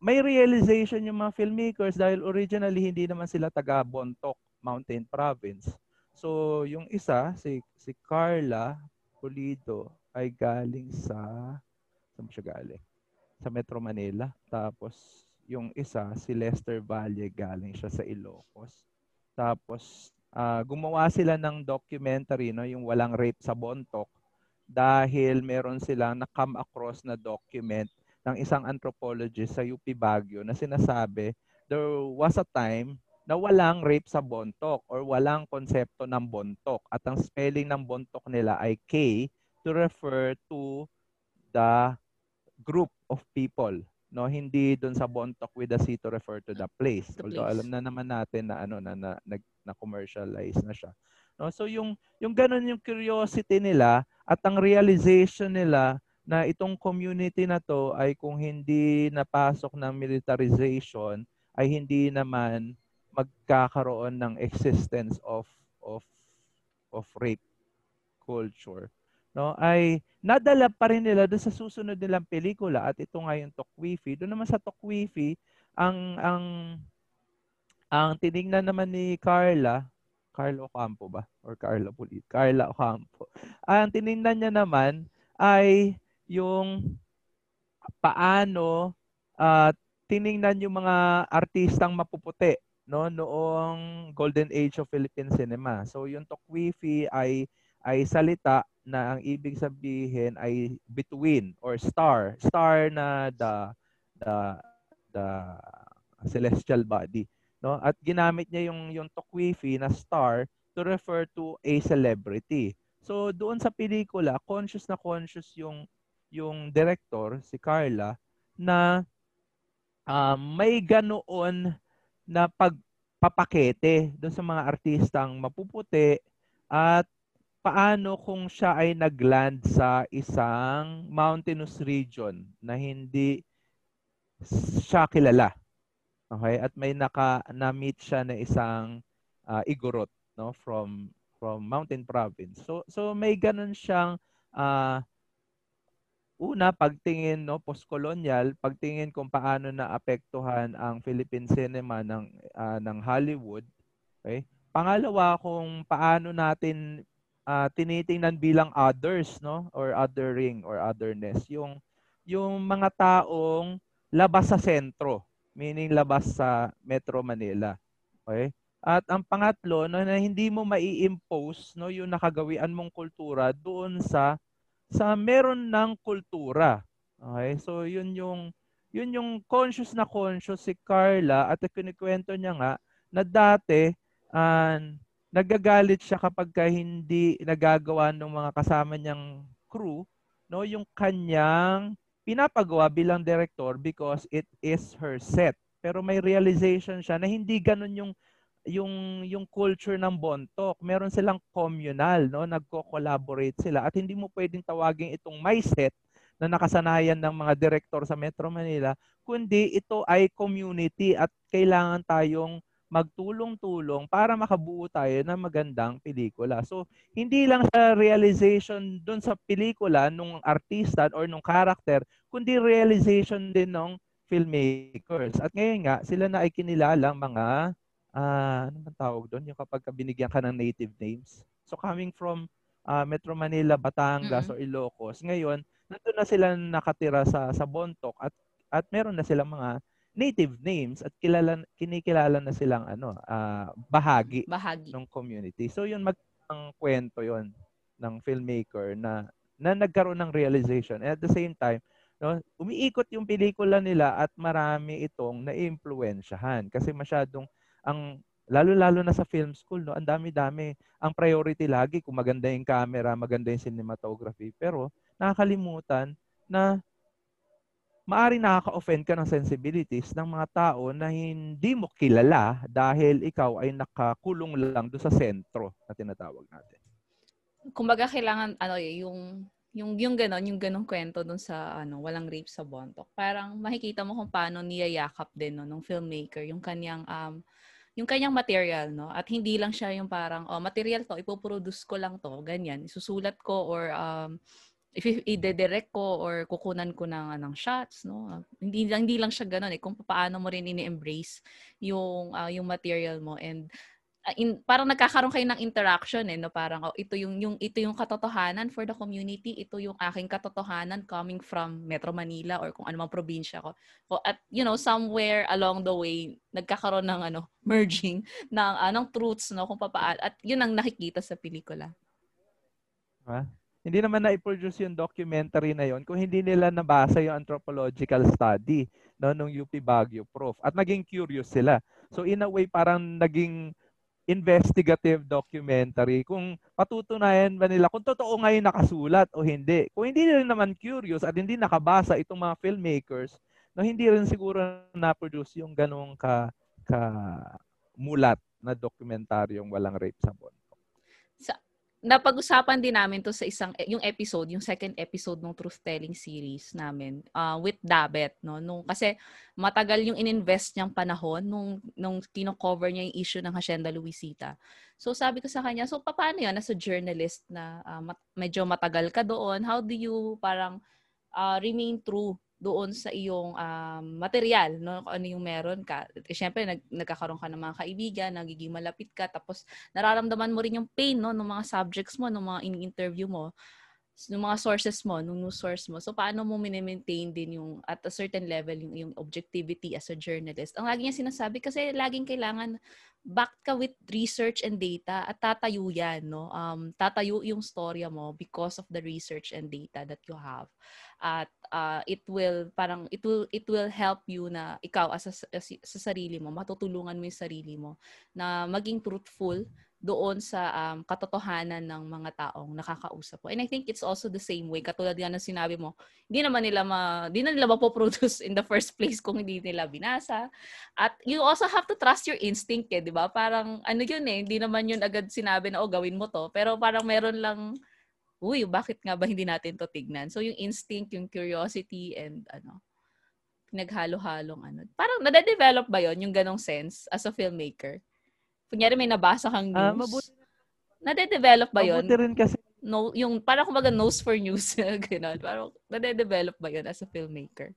may realization yung mga filmmakers dahil originally hindi naman sila taga Bontoc Mountain Province. So yung isa si si Carla Pulido ay galing sa saan siya galing sa Metro Manila. Tapos yung isa si Lester Valle galing siya sa Ilocos. Tapos uh, gumawa sila ng documentary, no, yung walang rape sa Bontok, dahil meron silang na-come across na document ng isang anthropologist sa UP Baguio na sinasabi there was a time na walang rape sa bontok or walang konsepto ng bontok at ang spelling ng bontok nila ay K to refer to the group of people no hindi doon sa bontok with the C to refer to the place the although place. alam na naman natin na ano na, na, na na commercialize na siya. No? So yung yung ganun yung curiosity nila at ang realization nila na itong community na to ay kung hindi napasok ng militarization ay hindi naman magkakaroon ng existence of of of rape culture no ay nadala pa rin nila doon sa susunod nilang pelikula at ito nga yung Tokwifi doon naman sa Tokwifi ang ang ang tiningnan naman ni Carla, Carlo Ocampo ba? Or Carla Pulit? Carla Ocampo. Ang tiningnan niya naman ay yung paano uh, tiningnan yung mga artistang mapuputi no noong golden age of Philippine cinema. So yung Tokwifi ay ay salita na ang ibig sabihin ay between or star, star na the the the celestial body no? At ginamit niya yung yung Tokwifi na star to refer to a celebrity. So doon sa pelikula conscious na conscious yung yung director si Carla na um, may ganoon na pagpapakete doon sa mga artistang mapuputi at paano kung siya ay nagland sa isang mountainous region na hindi siya kilala Okay? At may naka na-meet siya na isang uh, igorot no from from Mountain Province. So so may ganun siyang uh, una pagtingin no post-colonial, pagtingin kung paano naapektuhan ang Philippine cinema ng uh, ng Hollywood. Okay? Pangalawa kung paano natin uh, tinitingnan bilang others no or othering or otherness yung yung mga taong labas sa sentro, meaning labas sa Metro Manila. Okay? At ang pangatlo, no, na hindi mo mai-impose no, yung nakagawian mong kultura doon sa sa meron ng kultura. Okay? So yun yung yun yung conscious na conscious si Carla at kinikwento niya nga na dati uh, nagagalit siya kapag ka hindi nagagawa ng mga kasama niyang crew no yung kanyang pinapagawa bilang director because it is her set. Pero may realization siya na hindi ganun yung yung yung culture ng Bontok. Meron silang communal, no? Nagko-collaborate sila at hindi mo pwedeng tawagin itong my set na nakasanayan ng mga direktor sa Metro Manila, kundi ito ay community at kailangan tayong magtulong-tulong para makabuo tayo ng magandang pelikula. So, hindi lang sa realization dun sa pelikula nung artista or nung character, kundi realization din ng filmmakers. At ngayon nga, sila na ay kinilalang mga uh, ano man tawag doon? Yung kapag binigyan ka ng native names. So coming from uh, Metro Manila, Batangas, mm-hmm. or Ilocos, ngayon, nandun na sila nakatira sa, sa Bontok at, at meron na silang mga native names at kilala, kinikilala na silang ano, uh, bahagi, bahagi ng community. So yun mag ang kwento yon ng filmmaker na na nagkaroon ng realization. And at the same time, no, umiikot yung pelikula nila at marami itong naiimpluwensyahan kasi masyadong ang lalo-lalo na sa film school, no, ang dami-dami. Ang priority lagi kung maganda yung camera, maganda yung cinematography. Pero nakakalimutan na maari nakaka-offend ka ng sensibilities ng mga tao na hindi mo kilala dahil ikaw ay nakakulong lang doon sa sentro na tinatawag natin. Kumbaga kailangan ano eh, yung yung yung ganon, yung ganong kwento dun sa ano, walang rape sa Bontok. Parang makikita mo kung paano niyayakap din no nung filmmaker yung kanyang um yung kanyang material, no? At hindi lang siya yung parang, oh, material to, ipoproduce ko lang to, ganyan. Isusulat ko or um, if i-direct ko or kukunan ko ng ng shots no? Hindi lang hindi lang siya ganoon eh. Kung paano mo rin ini-embrace yung uh, yung material mo. And uh, in, parang nagkakaroon kayo ng interaction eh no? Parang oh, ito yung yung ito yung katotohanan for the community. Ito yung aking katotohanan coming from Metro Manila or kung anumang probinsya ko. So, at you know somewhere along the way nagkakaroon ng ano merging ng anong uh, truths no? Kung papaano at yun ang nakikita sa pelikula. Huh? Hindi naman na-produce yung documentary na yon kung hindi nila nabasa yung anthropological study no nung UP Baguio prof at naging curious sila so in a way parang naging investigative documentary kung patutunayan ba nila kung totoo nga yung nakasulat o hindi. Kung hindi rin naman curious at hindi nakabasa itong mga filmmakers, no, hindi rin siguro na-produce yung ganong ka, ka mulat na dokumentaryong walang rape sa Bonto. Sa, napag-usapan din namin to sa isang yung episode, yung second episode ng truth telling series namin uh, with Dabet no nung kasi matagal yung ininvest niyang panahon nung nung kino-cover niya yung issue ng Hacienda Luisita. So sabi ko sa kanya, so paano 'yan as a journalist na uh, medyo matagal ka doon, how do you parang uh, remain true doon sa iyong um, material, no? Kung ano yung meron ka. At syempre, nag, nagkakaroon ka ng mga kaibigan, nagiging malapit ka, tapos nararamdaman mo rin yung pain, no? ng mga subjects mo, ng mga in-interview mo ng mga sources mo, nung news source mo. So, paano mo mini-maintain din yung, at a certain level, yung, yung objectivity as a journalist. Ang lagi niya sinasabi, kasi laging kailangan backed ka with research and data at tatayo yan, no? Um, tatayo yung storya mo because of the research and data that you have. At uh, it will, parang, it will, it will help you na ikaw as, a, as sa sarili mo, matutulungan mo yung sarili mo na maging truthful doon sa um, katotohanan ng mga taong nakakausap mo. And I think it's also the same way. Katulad yan ng sinabi mo, hindi naman nila ma, hindi na nila mapoproduce in the first place kung hindi nila binasa. At you also have to trust your instinct eh, di ba? Parang ano yun eh, hindi naman yun agad sinabi na, oh, gawin mo to. Pero parang meron lang, uy, bakit nga ba hindi natin to tignan? So yung instinct, yung curiosity, and ano, pinaghalo-halong ano. Parang nade-develop ba yon yung ganong sense as a filmmaker? Kunyari may nabasa kang ah, news. Uh, mabuti, Nade-develop ba yon? Mabuti rin kasi no, yung parang kumbaga nose for news, gano'n. Parang nade-develop ba yun as a filmmaker?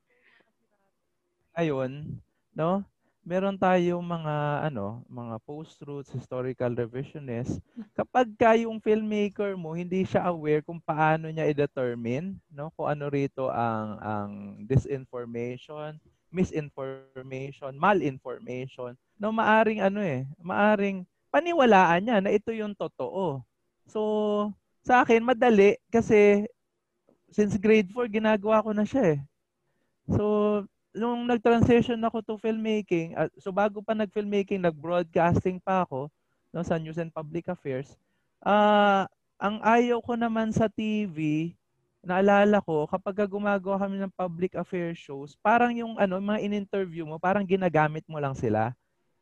Ayun, no? Meron tayong mga ano, mga post-truths, historical revisionists. Kapag ka yung filmmaker mo hindi siya aware kung paano niya i-determine, no, kung ano rito ang ang disinformation, misinformation, malinformation, no, maaring ano eh, maaring paniwalaan niya na ito yung totoo. So, sa akin, madali kasi since grade 4, ginagawa ko na siya eh. So, nung nag-transition ako to filmmaking, uh, so bago pa nag-filmmaking, nag-broadcasting pa ako no, sa News and Public Affairs. Uh, ang ayaw ko naman sa TV, naalala ko, kapag gumagawa kami ng public affairs shows, parang yung ano, mga in-interview mo, parang ginagamit mo lang sila.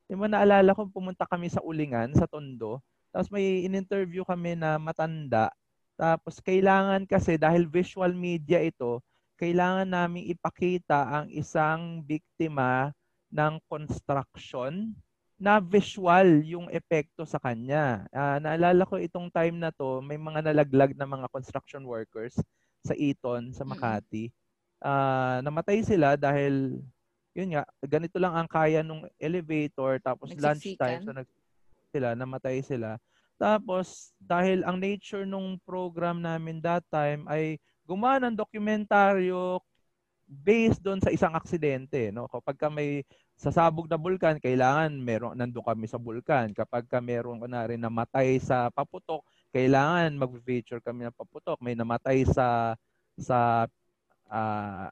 Yung mga naalala ko, pumunta kami sa Ulingan, sa Tondo, tapos may in-interview kami na matanda. Tapos kailangan kasi dahil visual media ito, kailangan namin ipakita ang isang biktima ng construction na visual yung epekto sa kanya. Uh, naalala ko itong time na to, may mga nalaglag na mga construction workers sa Eton, sa Makati. Uh, namatay sila dahil yun nga, ganito lang ang kaya nung elevator tapos lunchtime so nag sila, namatay sila. Tapos, dahil ang nature nung program namin that time ay gumawa ng dokumentaryo based doon sa isang aksidente. No? Kapag ka may sasabog na bulkan, kailangan meron, nandun kami sa bulkan. Kapag ka meron na rin namatay sa paputok, kailangan mag-feature kami ng paputok. May namatay sa sa uh,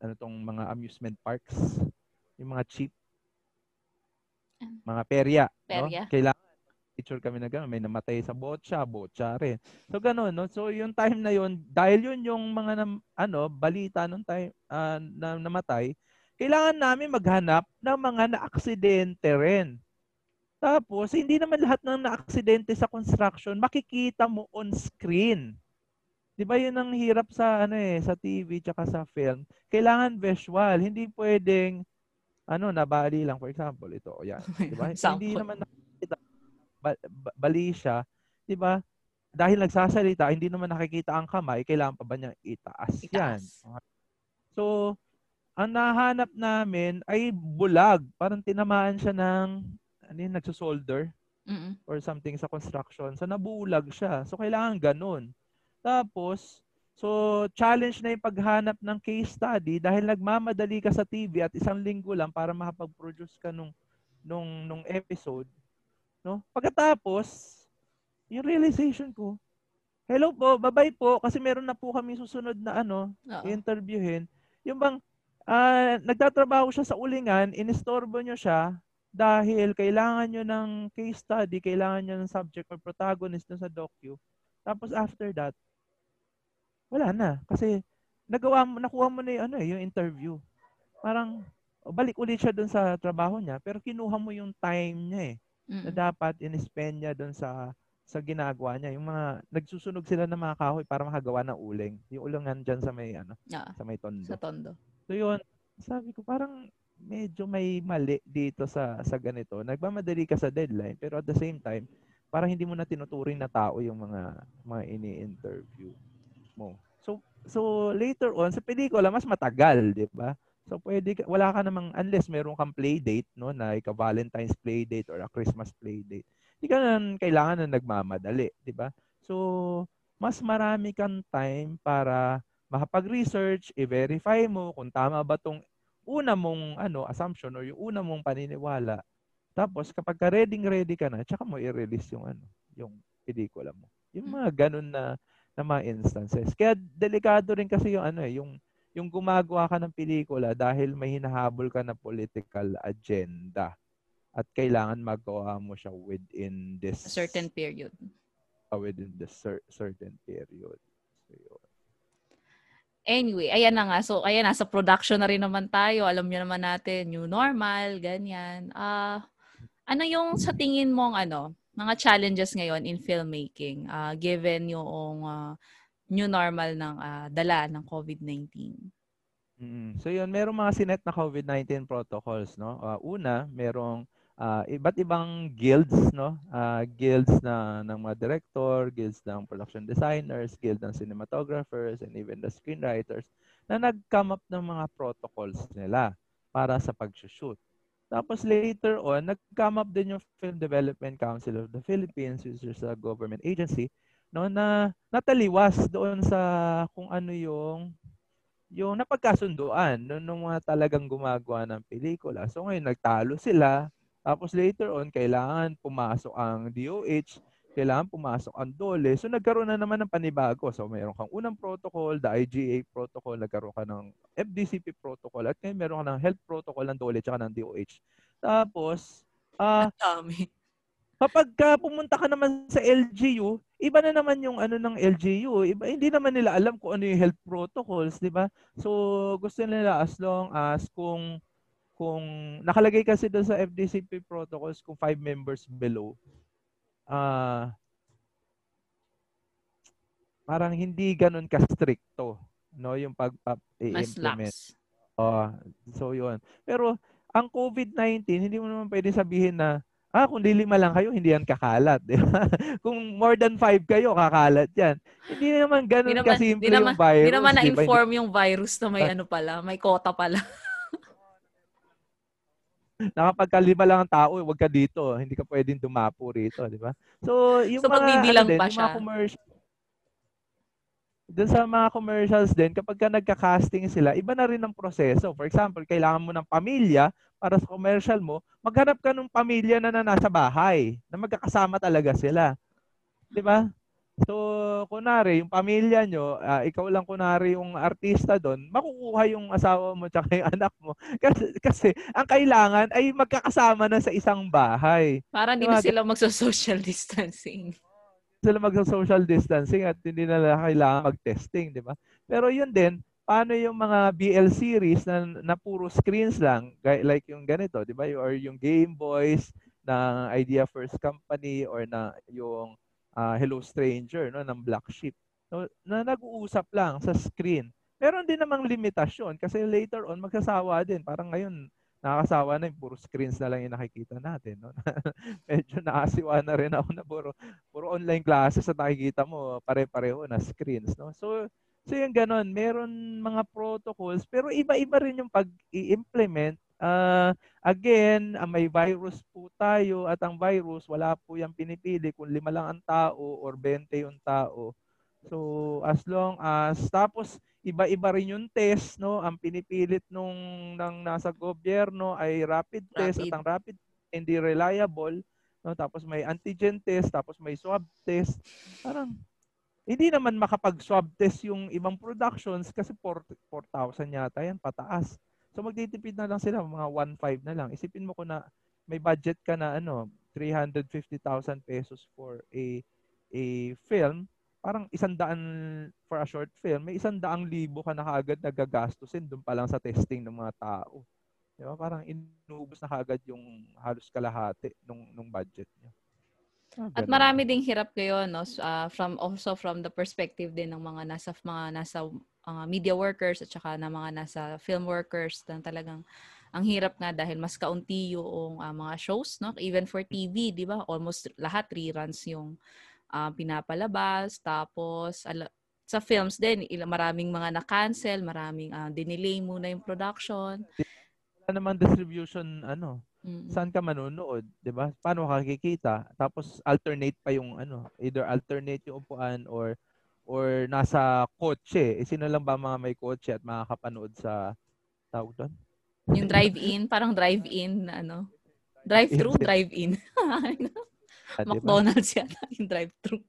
ano tong mga amusement parks, yung mga cheap mga perya, perya. no? Kailangan picture kami na gano'n, may namatay sa botcha, botcha rin. So gano'n, no? So yung time na yon dahil yun yung mga na, ano, balita nung time uh, na namatay, kailangan namin maghanap ng mga na-aksidente rin. Tapos, hindi naman lahat ng na-aksidente sa construction makikita mo on screen. 'Di ba 'yun ang hirap sa ano eh, sa TV tsaka sa film. Kailangan visual, hindi pwedeng ano, nabali lang for example, ito, yan, 'di ba? hindi naman nakikita bali siya, 'di ba? Dahil nagsasalita, hindi naman nakikita ang kamay, kailangan pa ba niya itaas, itaas. yan. So, ang nahanap namin ay bulag. Parang tinamaan siya ng, ano yun, nagsusolder Mm-mm. or something sa construction. So, nabulag siya. So, kailangan ganun. Tapos, so, challenge na yung paghanap ng case study dahil nagmamadali ka sa TV at isang linggo lang para makapag-produce ka nung, nung, nung episode. No? Pagkatapos, yung realization ko, hello po, bye-bye po, kasi meron na po kami susunod na ano, Uh-oh. interviewin. Yung bang, uh, nagtatrabaho siya sa ulingan, inistorbo nyo siya, dahil kailangan nyo ng case study, kailangan nyo ng subject or protagonist sa docu. Tapos after that, wala na. Kasi nagawa mo, nakuha mo na yung, ano, eh, yung interview. Parang, balik ulit siya dun sa trabaho niya, pero kinuha mo yung time niya eh mm na dapat in-spend niya doon sa sa ginagawa niya. Yung mga nagsusunog sila ng mga kahoy para makagawa ng uling. Yung ulangan diyan sa may ano, yeah, sa may tondo. Sa tondo. So yun, sabi ko parang medyo may mali dito sa sa ganito. Nagmamadali ka sa deadline pero at the same time, parang hindi mo na tinuturing na tao yung mga mga ini-interview mo. So so later on sa pelikula mas matagal, 'di ba? So pwede wala ka namang unless meron kang play date no na ika Valentine's play date or a Christmas play date. Hindi ka na kailangan na nagmamadali, 'di ba? So mas marami kang time para makapag-research, i-verify mo kung tama ba tong una mong ano assumption or yung una mong paniniwala. Tapos kapag ka ready ready ka na, tsaka mo i-release yung ano, yung pelikula mo. Yung mga ganun na na mga instances. Kaya delikado rin kasi yung ano eh, yung yung gumagawa ka ng pelikula dahil may hinahabol ka na political agenda at kailangan magawa mo siya within this A certain period. Uh, within this cer- certain period. So, yun. Anyway, ayan na nga. So, ayan, nasa production na rin naman tayo. Alam niyo naman natin, new normal, ganyan. Ah, uh, ano yung sa tingin mong ano, mga challenges ngayon in filmmaking, uh, given yung uh, new normal ng uh, dala ng COVID-19? Mm. So yun, merong mga sinet na COVID-19 protocols, no? Uh, una, merong uh, iba't ibang guilds, no? Uh, guilds na ng mga director, guilds ng production designers, guild ng cinematographers, and even the screenwriters na nag-come up ng mga protocols nila para sa pag-shoot. Tapos later on, nag-come up din yung Film Development Council of the Philippines, which is a government agency, no, na nataliwas doon sa kung ano yung yung napagkasunduan no, nung mga talagang gumagawa ng pelikula. So ngayon, nagtalo sila. Tapos later on, kailangan pumasok ang DOH, kailangan pumasok ang DOLE. So nagkaroon na naman ng panibago. So mayroon kang unang protocol, the IGA protocol, nagkaroon ka ng FDCP protocol, at ngayon meron ka ng health protocol ng DOLE at ng DOH. Tapos, ah, uh, kapag ka pumunta ka naman sa LGU, iba na naman yung ano ng LGU. Iba, hindi naman nila alam kung ano yung health protocols, di ba? So, gusto nila as long as kung kung nakalagay kasi doon sa FDCP protocols kung five members below, uh, parang hindi ganun ka-stricto no yung pag implement Oh, so yun. Pero ang COVID-19, hindi mo naman pwede sabihin na Ah, kung lima lang kayo, hindi yan kakalat. Di ba? kung more than five kayo, kakalat yan. Hindi naman ganun naman, kasimple di naman, yung virus. Hindi naman na-inform diba? yung virus na may ano pala, may quota pala. Nakapagkalima lang ang tao, huwag ka dito. Hindi ka pwedeng dumapo rito, di ba? So, yung so, mga, ano din, pa yung mga commercial, doon sa mga commercials din, kapag ka nagka-casting sila, iba na rin ang proseso. For example, kailangan mo ng pamilya para sa commercial mo, maghanap ka ng pamilya na, na nasa bahay, na magkakasama talaga sila. 'Di ba? So, kunari, yung pamilya nyo, uh, ikaw lang kunari yung artista doon, makukuha yung asawa mo tsaka yung anak mo. Kasi, kasi ang kailangan ay magkakasama na sa isang bahay. Para hindi na sila magso-social distancing sila mag-social distancing at hindi na kailangan mag-testing, di ba? Pero yun din, paano yung mga BL series na, na puro screens lang, like yung ganito, di ba? Or yung Game Boys ng Idea First Company or na yung uh, Hello Stranger no ng Black Sheep. No, na nag-uusap lang sa screen. Meron din namang limitasyon kasi later on magsasawa din. Parang ngayon nakakasawa na yung puro screens na lang yung nakikita natin. No? Medyo nakasiwa na rin ako na puro, puro online classes at nakikita mo pare-pareho na screens. No? So, so yung ganun, meron mga protocols pero iba-iba rin yung pag-i-implement. Uh, again, uh, may virus po tayo at ang virus, wala po yung pinipili kung lima lang ang tao or 20 yung tao. So, as long as, tapos, iba-iba rin yung test, no? Ang pinipilit nung ng nasa gobyerno ay rapid test rapid. at ang rapid hindi reliable, no? Tapos may antigen test, tapos may swab test. Parang hindi naman makapag-swab test yung ibang productions kasi 4,000 yata yan pataas. So magtitipid na lang sila, mga 1.5 na lang. Isipin mo ko na may budget ka na ano, 350,000 pesos for a a film, parang isang daan for a short film, may isang daang libo ka na kaagad nagagastusin doon pa lang sa testing ng mga tao. Di ba? Parang inubos na kaagad yung halos kalahati nung, nung budget niya. Ah, At marami ding hirap kayo no uh, from also from the perspective din ng mga nasa mga nasa uh, media workers at saka na mga nasa film workers na talagang ang hirap nga dahil mas kaunti yung uh, mga shows no even for TV di ba almost lahat reruns yung uh, pinapalabas. Tapos, ala- sa films din, il- maraming mga na-cancel, maraming uh, dinelay muna yung production. Wala naman distribution, ano, mm-hmm. saan ka manonood, di ba? Paano ka kikita? Tapos, alternate pa yung, ano, either alternate yung upuan or or nasa kotse. Eh, sino lang ba mga may kotse at makakapanood sa tawag doon? Yung drive-in, parang drive-in, ano? Drive-thru, drive-in. Ah, McDonald's yata yung drive-thru.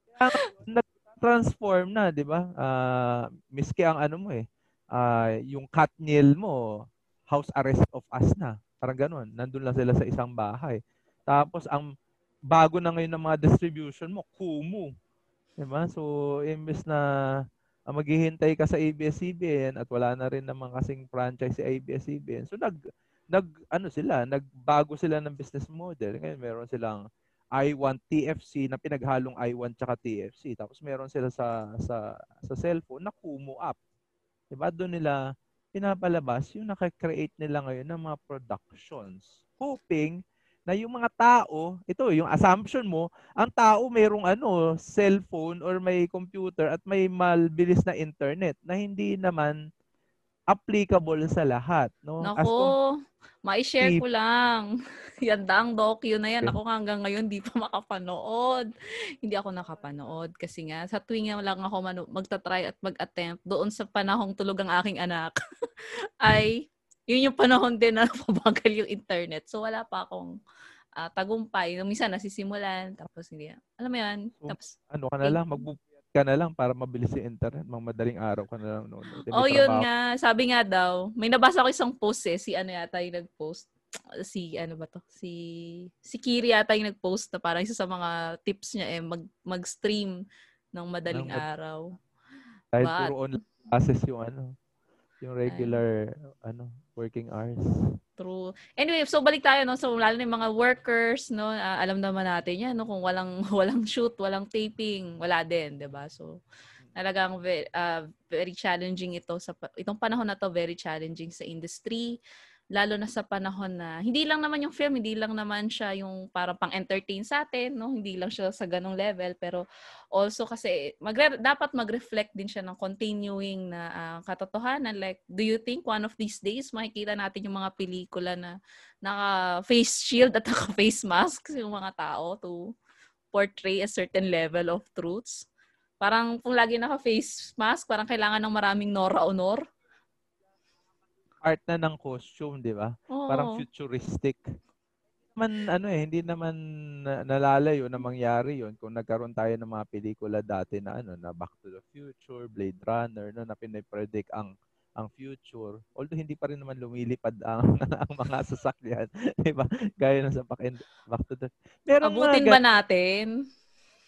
Nag-transform na, di ba? Uh, miski ang ano mo eh, uh, yung Katniel mo, house arrest of us na. Parang ganun. Nandun lang sila sa isang bahay. Tapos ang bago na ngayon ng mga distribution mo, Kumu. Di ba? So, imbes na uh, maghihintay ka sa ABS-CBN at wala na rin naman kasing franchise si ABS-CBN. So, nag, nag, ano sila, nagbago sila ng business model. Ngayon, meron silang I1 TFC na pinaghalong I1 tsaka TFC. Tapos meron sila sa sa sa cellphone na Kumu app. 'Di ba? Doon nila pinapalabas yung naka-create nila ngayon ng mga productions hoping na yung mga tao, ito yung assumption mo, ang tao mayroong ano, cellphone or may computer at may mabilis na internet na hindi naman applicable sa lahat, no? Nako, mai-share ko lang. Yan daang docu na yan. Ako hanggang ngayon di pa makapanood. Hindi ako nakapanood kasi nga sa tuwing lang ako manu- magta-try at mag-attempt doon sa panahong tulog ang aking anak ay yun yung panahon din na pabagal yung internet. So wala pa akong uh, tagumpay. Minsan nasisimulan tapos hindi. Alam mo yan? So, tapos ano ka na lang magbu ka na lang para mabilis yung internet. Mga madaling araw ka na lang. No, no. Oh, yun nga. Sabi nga daw, may nabasa ko isang post eh. Si ano yata yung nag-post. Si ano ba to? Si si Kiri yata yung nag-post na parang isa sa mga tips niya eh mag mag-stream ng madaling ng, araw. Dahil But, puro online classes yung ano, yung regular ay, ano, working hours. True. Anyway, so balik tayo no. So lalo na yung mga workers no, uh, alam naman natin 'yan no kung walang walang shoot, walang taping, wala din, 'di ba? So talagang very, uh, very challenging ito sa itong panahon na to, very challenging sa industry lalo na sa panahon na hindi lang naman yung film, hindi lang naman siya yung parang pang-entertain sa atin, no? Hindi lang siya sa ganong level, pero also kasi magre- dapat mag-reflect din siya ng continuing na uh, katotohanan. Like, do you think one of these days makikita natin yung mga pelikula na naka-face shield at naka-face mask yung mga tao to portray a certain level of truths? Parang kung lagi naka-face mask, parang kailangan ng maraming Nora Honor art na ng costume, di ba? Parang futuristic. Man, ano eh, hindi naman nalalayo na mangyari yon kung nagkaroon tayo ng mga pelikula dati na ano na Back to the Future, Blade Runner, no, na pinipredict ang ang future. Although hindi pa rin naman lumilipad ang, ang mga sasakyan, 'di ba? Gaya ng sa Back, back to the Pero Abutin mga, ba natin?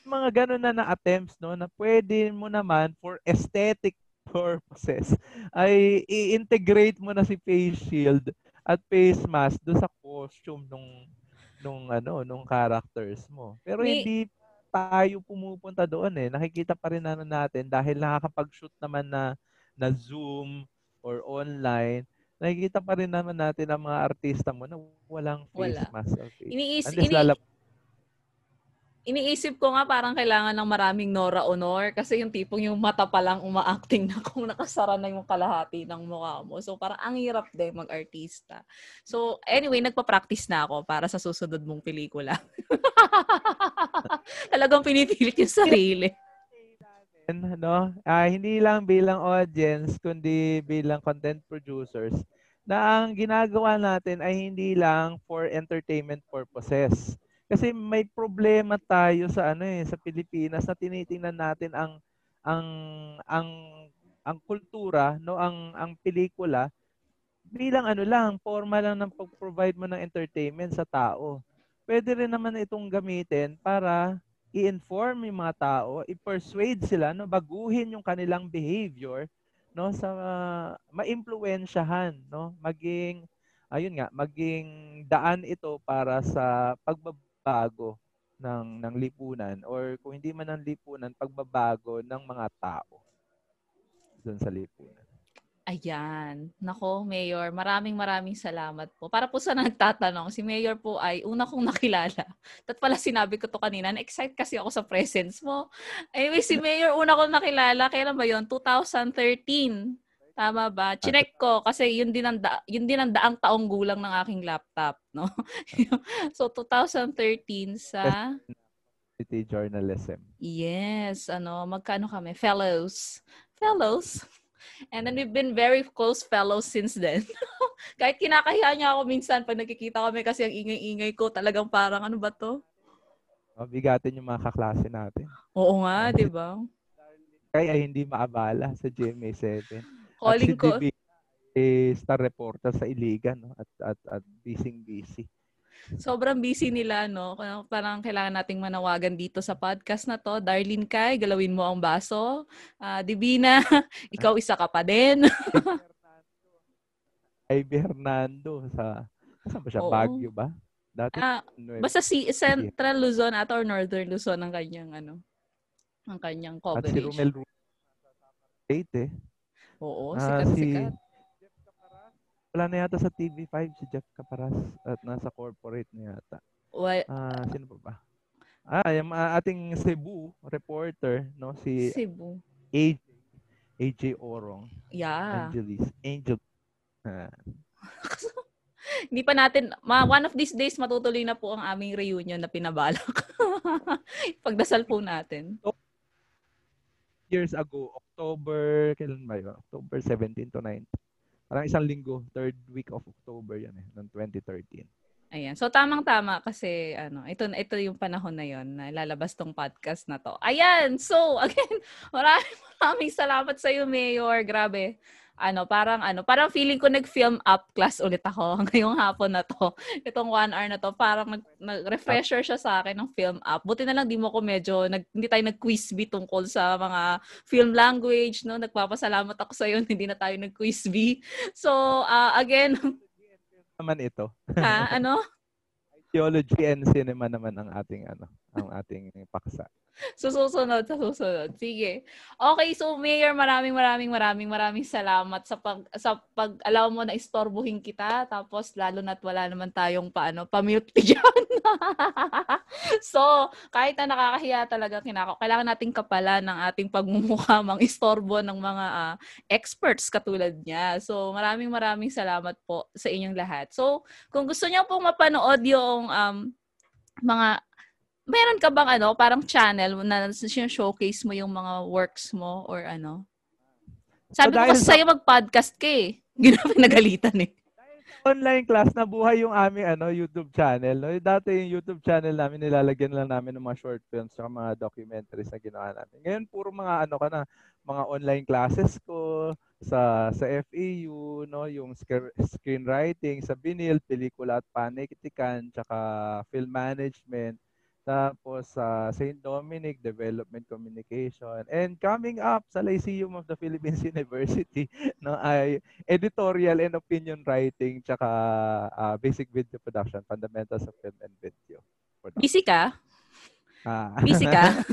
Mga ganun na na attempts no na pwede mo naman for aesthetic purposes ay i-integrate mo na si face shield at face mask do sa costume nung nung ano nung characters mo. Pero May... hindi tayo pumupunta doon eh. Nakikita pa rin ano natin dahil nakakapag-shoot naman na na Zoom or online. Nakikita pa rin naman natin ang mga artista mo na walang face Wala. mask face. Iniis, ini, lalap- iniisip ko nga parang kailangan ng maraming Nora Honor kasi yung tipong yung mata pa lang umaacting na kung nakasara na yung kalahati ng mukha mo. So parang ang hirap din mag-artista. So anyway, nagpa-practice na ako para sa susunod mong pelikula. Talagang pinipilit yung sarili. No? Uh, hindi lang bilang audience, kundi bilang content producers na ang ginagawa natin ay hindi lang for entertainment purposes kasi may problema tayo sa ano eh sa Pilipinas na tinitingnan natin ang ang ang ang kultura no ang ang pelikula bilang ano lang forma lang ng pag-provide mo ng entertainment sa tao. Pwede rin naman itong gamitin para i-inform yung mga tao, i-persuade sila no baguhin yung kanilang behavior no sa uh, maimpluwensyahan no maging ayun nga maging daan ito para sa pagbab pagbabago ng ng lipunan or kung hindi man ng lipunan, pagbabago ng mga tao doon sa lipunan. Ayan. Nako, Mayor, maraming maraming salamat po. Para po sa nagtatanong, si Mayor po ay una kong nakilala. At pala sinabi ko to kanina, na-excite kasi ako sa presence mo. Anyway, si Mayor, una kong nakilala, kailan ba yon 2013. Tama ba? Chinek ko kasi yun din ang da- yun din ang daang taong gulang ng aking laptop, no? so 2013 sa City Journalism. Yes, ano, magkano kami? Fellows. Fellows. And then we've been very close fellows since then. Kahit kinakahiya niya ako minsan pag nakikita kami kasi ang ingay-ingay ko, talagang parang ano ba to? Mabigatin yung mga kaklase natin. Oo nga, di ba? Kaya hindi maabala sa GMA 7. Calling ko. Si eh, star reporter sa Iligan no? at at at busy busy. Sobrang busy nila, no? Parang kailangan nating manawagan dito sa podcast na to. Darlene Kai, galawin mo ang baso. Uh, Divina, ikaw isa ka pa din. Ay, Bernardo sa saan ba siya? Oo. Baguio ba? Dati, uh, basta si Central Luzon at or Northern Luzon ang kanyang ano, ang kanyang coverage. At si Romel State eh. Oo, sikat-sikat. wala na yata sa TV5 si Jeff Caparas at nasa corporate na yata. Well, Ah, sino pa ba? Ah, yung ah, ating Cebu reporter, no, si Cebu. AJ, AJ Orong, Yeah. Angelis, Angel. Ah, Hindi pa natin, ma, one of these days matutuloy na po ang aming reunion na pinabalak. Pagdasal po natin. Years ago, October, kailan ba yun? October 17 to 19. Parang isang linggo, third week of October yan eh, ng 2013. Ayan. So tamang-tama kasi ano, ito ito yung panahon na 'yon na lalabas tong podcast na to. Ayan. So again, maraming maraming salamat sa iyo, Mayor. Grabe. Ano, parang ano, parang feeling ko nag-film up class ulit ako ngayong hapon na to. Itong one hour na to, parang nag, nag-refresher siya sa akin ng film up. Buti na lang di mo ko medyo, nag, hindi tayo nag-quiz bee tungkol sa mga film language, no? Nagpapasalamat ako sa iyo, hindi na tayo nag-quiz bee. So, uh, again, Naman ito. ha, ano? Theology and cinema naman ang ating ano, ang ating paksa. So, susunod, sa susunod. Sige. Okay, so Mayor, maraming maraming maraming maraming salamat sa pag sa pag allow mo na istorbohin kita tapos lalo na't wala naman tayong paano, pa-mute diyan. so, kahit na nakakahiya talaga kinako, kailangan nating kapalan ng ating pagmumukha mang istorbo ng mga ah, experts katulad niya. So, maraming maraming salamat po sa inyong lahat. So, kung gusto niyo pong mapanood yung um, mga meron ka bang ano, parang channel na showcase mo yung mga works mo or ano? Sabi ko dahil kasi sa- sa'yo mag-podcast ka eh. Ginawa nagalitan eh. Online class na buhay yung aming ano YouTube channel. No? Dati yung YouTube channel namin nilalagyan lang namin ng mga short films at mga documentaries na ginawa namin. Ngayon puro mga ano ka na, mga online classes ko sa sa FEU, no, yung scr- screenwriting sa Binil, pelikula at panitikan, tsaka film management. Tapos sa St. Dominic, Development Communication. And coming up sa Lyceum of the Philippines University, no, ay editorial and opinion writing tsaka ah, basic video production, fundamentals of film and video. production. Busy ka? Ah. Busy ka?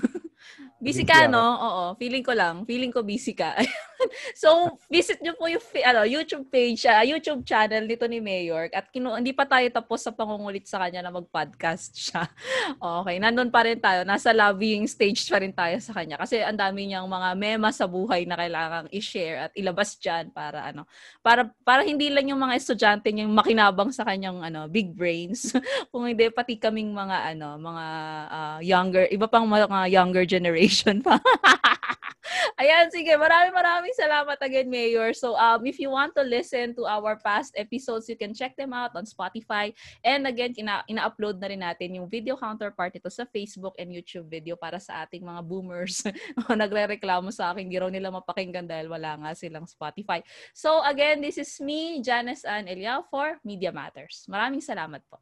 busy ka, no? Oo. Feeling ko lang. Feeling ko busy ka. so, visit nyo po yung ano, YouTube page, ah, YouTube channel nito ni Mayor. At kinu- hindi pa tayo tapos sa pangungulit sa kanya na mag-podcast siya. okay. Nandun pa rin tayo. Nasa lobbying stage pa rin tayo sa kanya. Kasi ang dami niyang mga mema sa buhay na kailangang i-share at ilabas dyan para ano. Para, para hindi lang yung mga estudyante niya yung makinabang sa kanyang ano, big brains. Kung hindi, pati kaming mga ano, mga ah, younger, iba pang mga younger generation pa. Ayan, sige. Maraming maraming salamat again, Mayor. So, um, if you want to listen to our past episodes, you can check them out on Spotify. And again, ina- ina-upload na rin natin yung video counterpart ito sa Facebook and YouTube video para sa ating mga boomers na nagre-reklamo sa akin. Hindi raw nila mapakinggan dahil wala nga silang Spotify. So, again, this is me, Janice Ann Eliao for Media Matters. Maraming salamat po.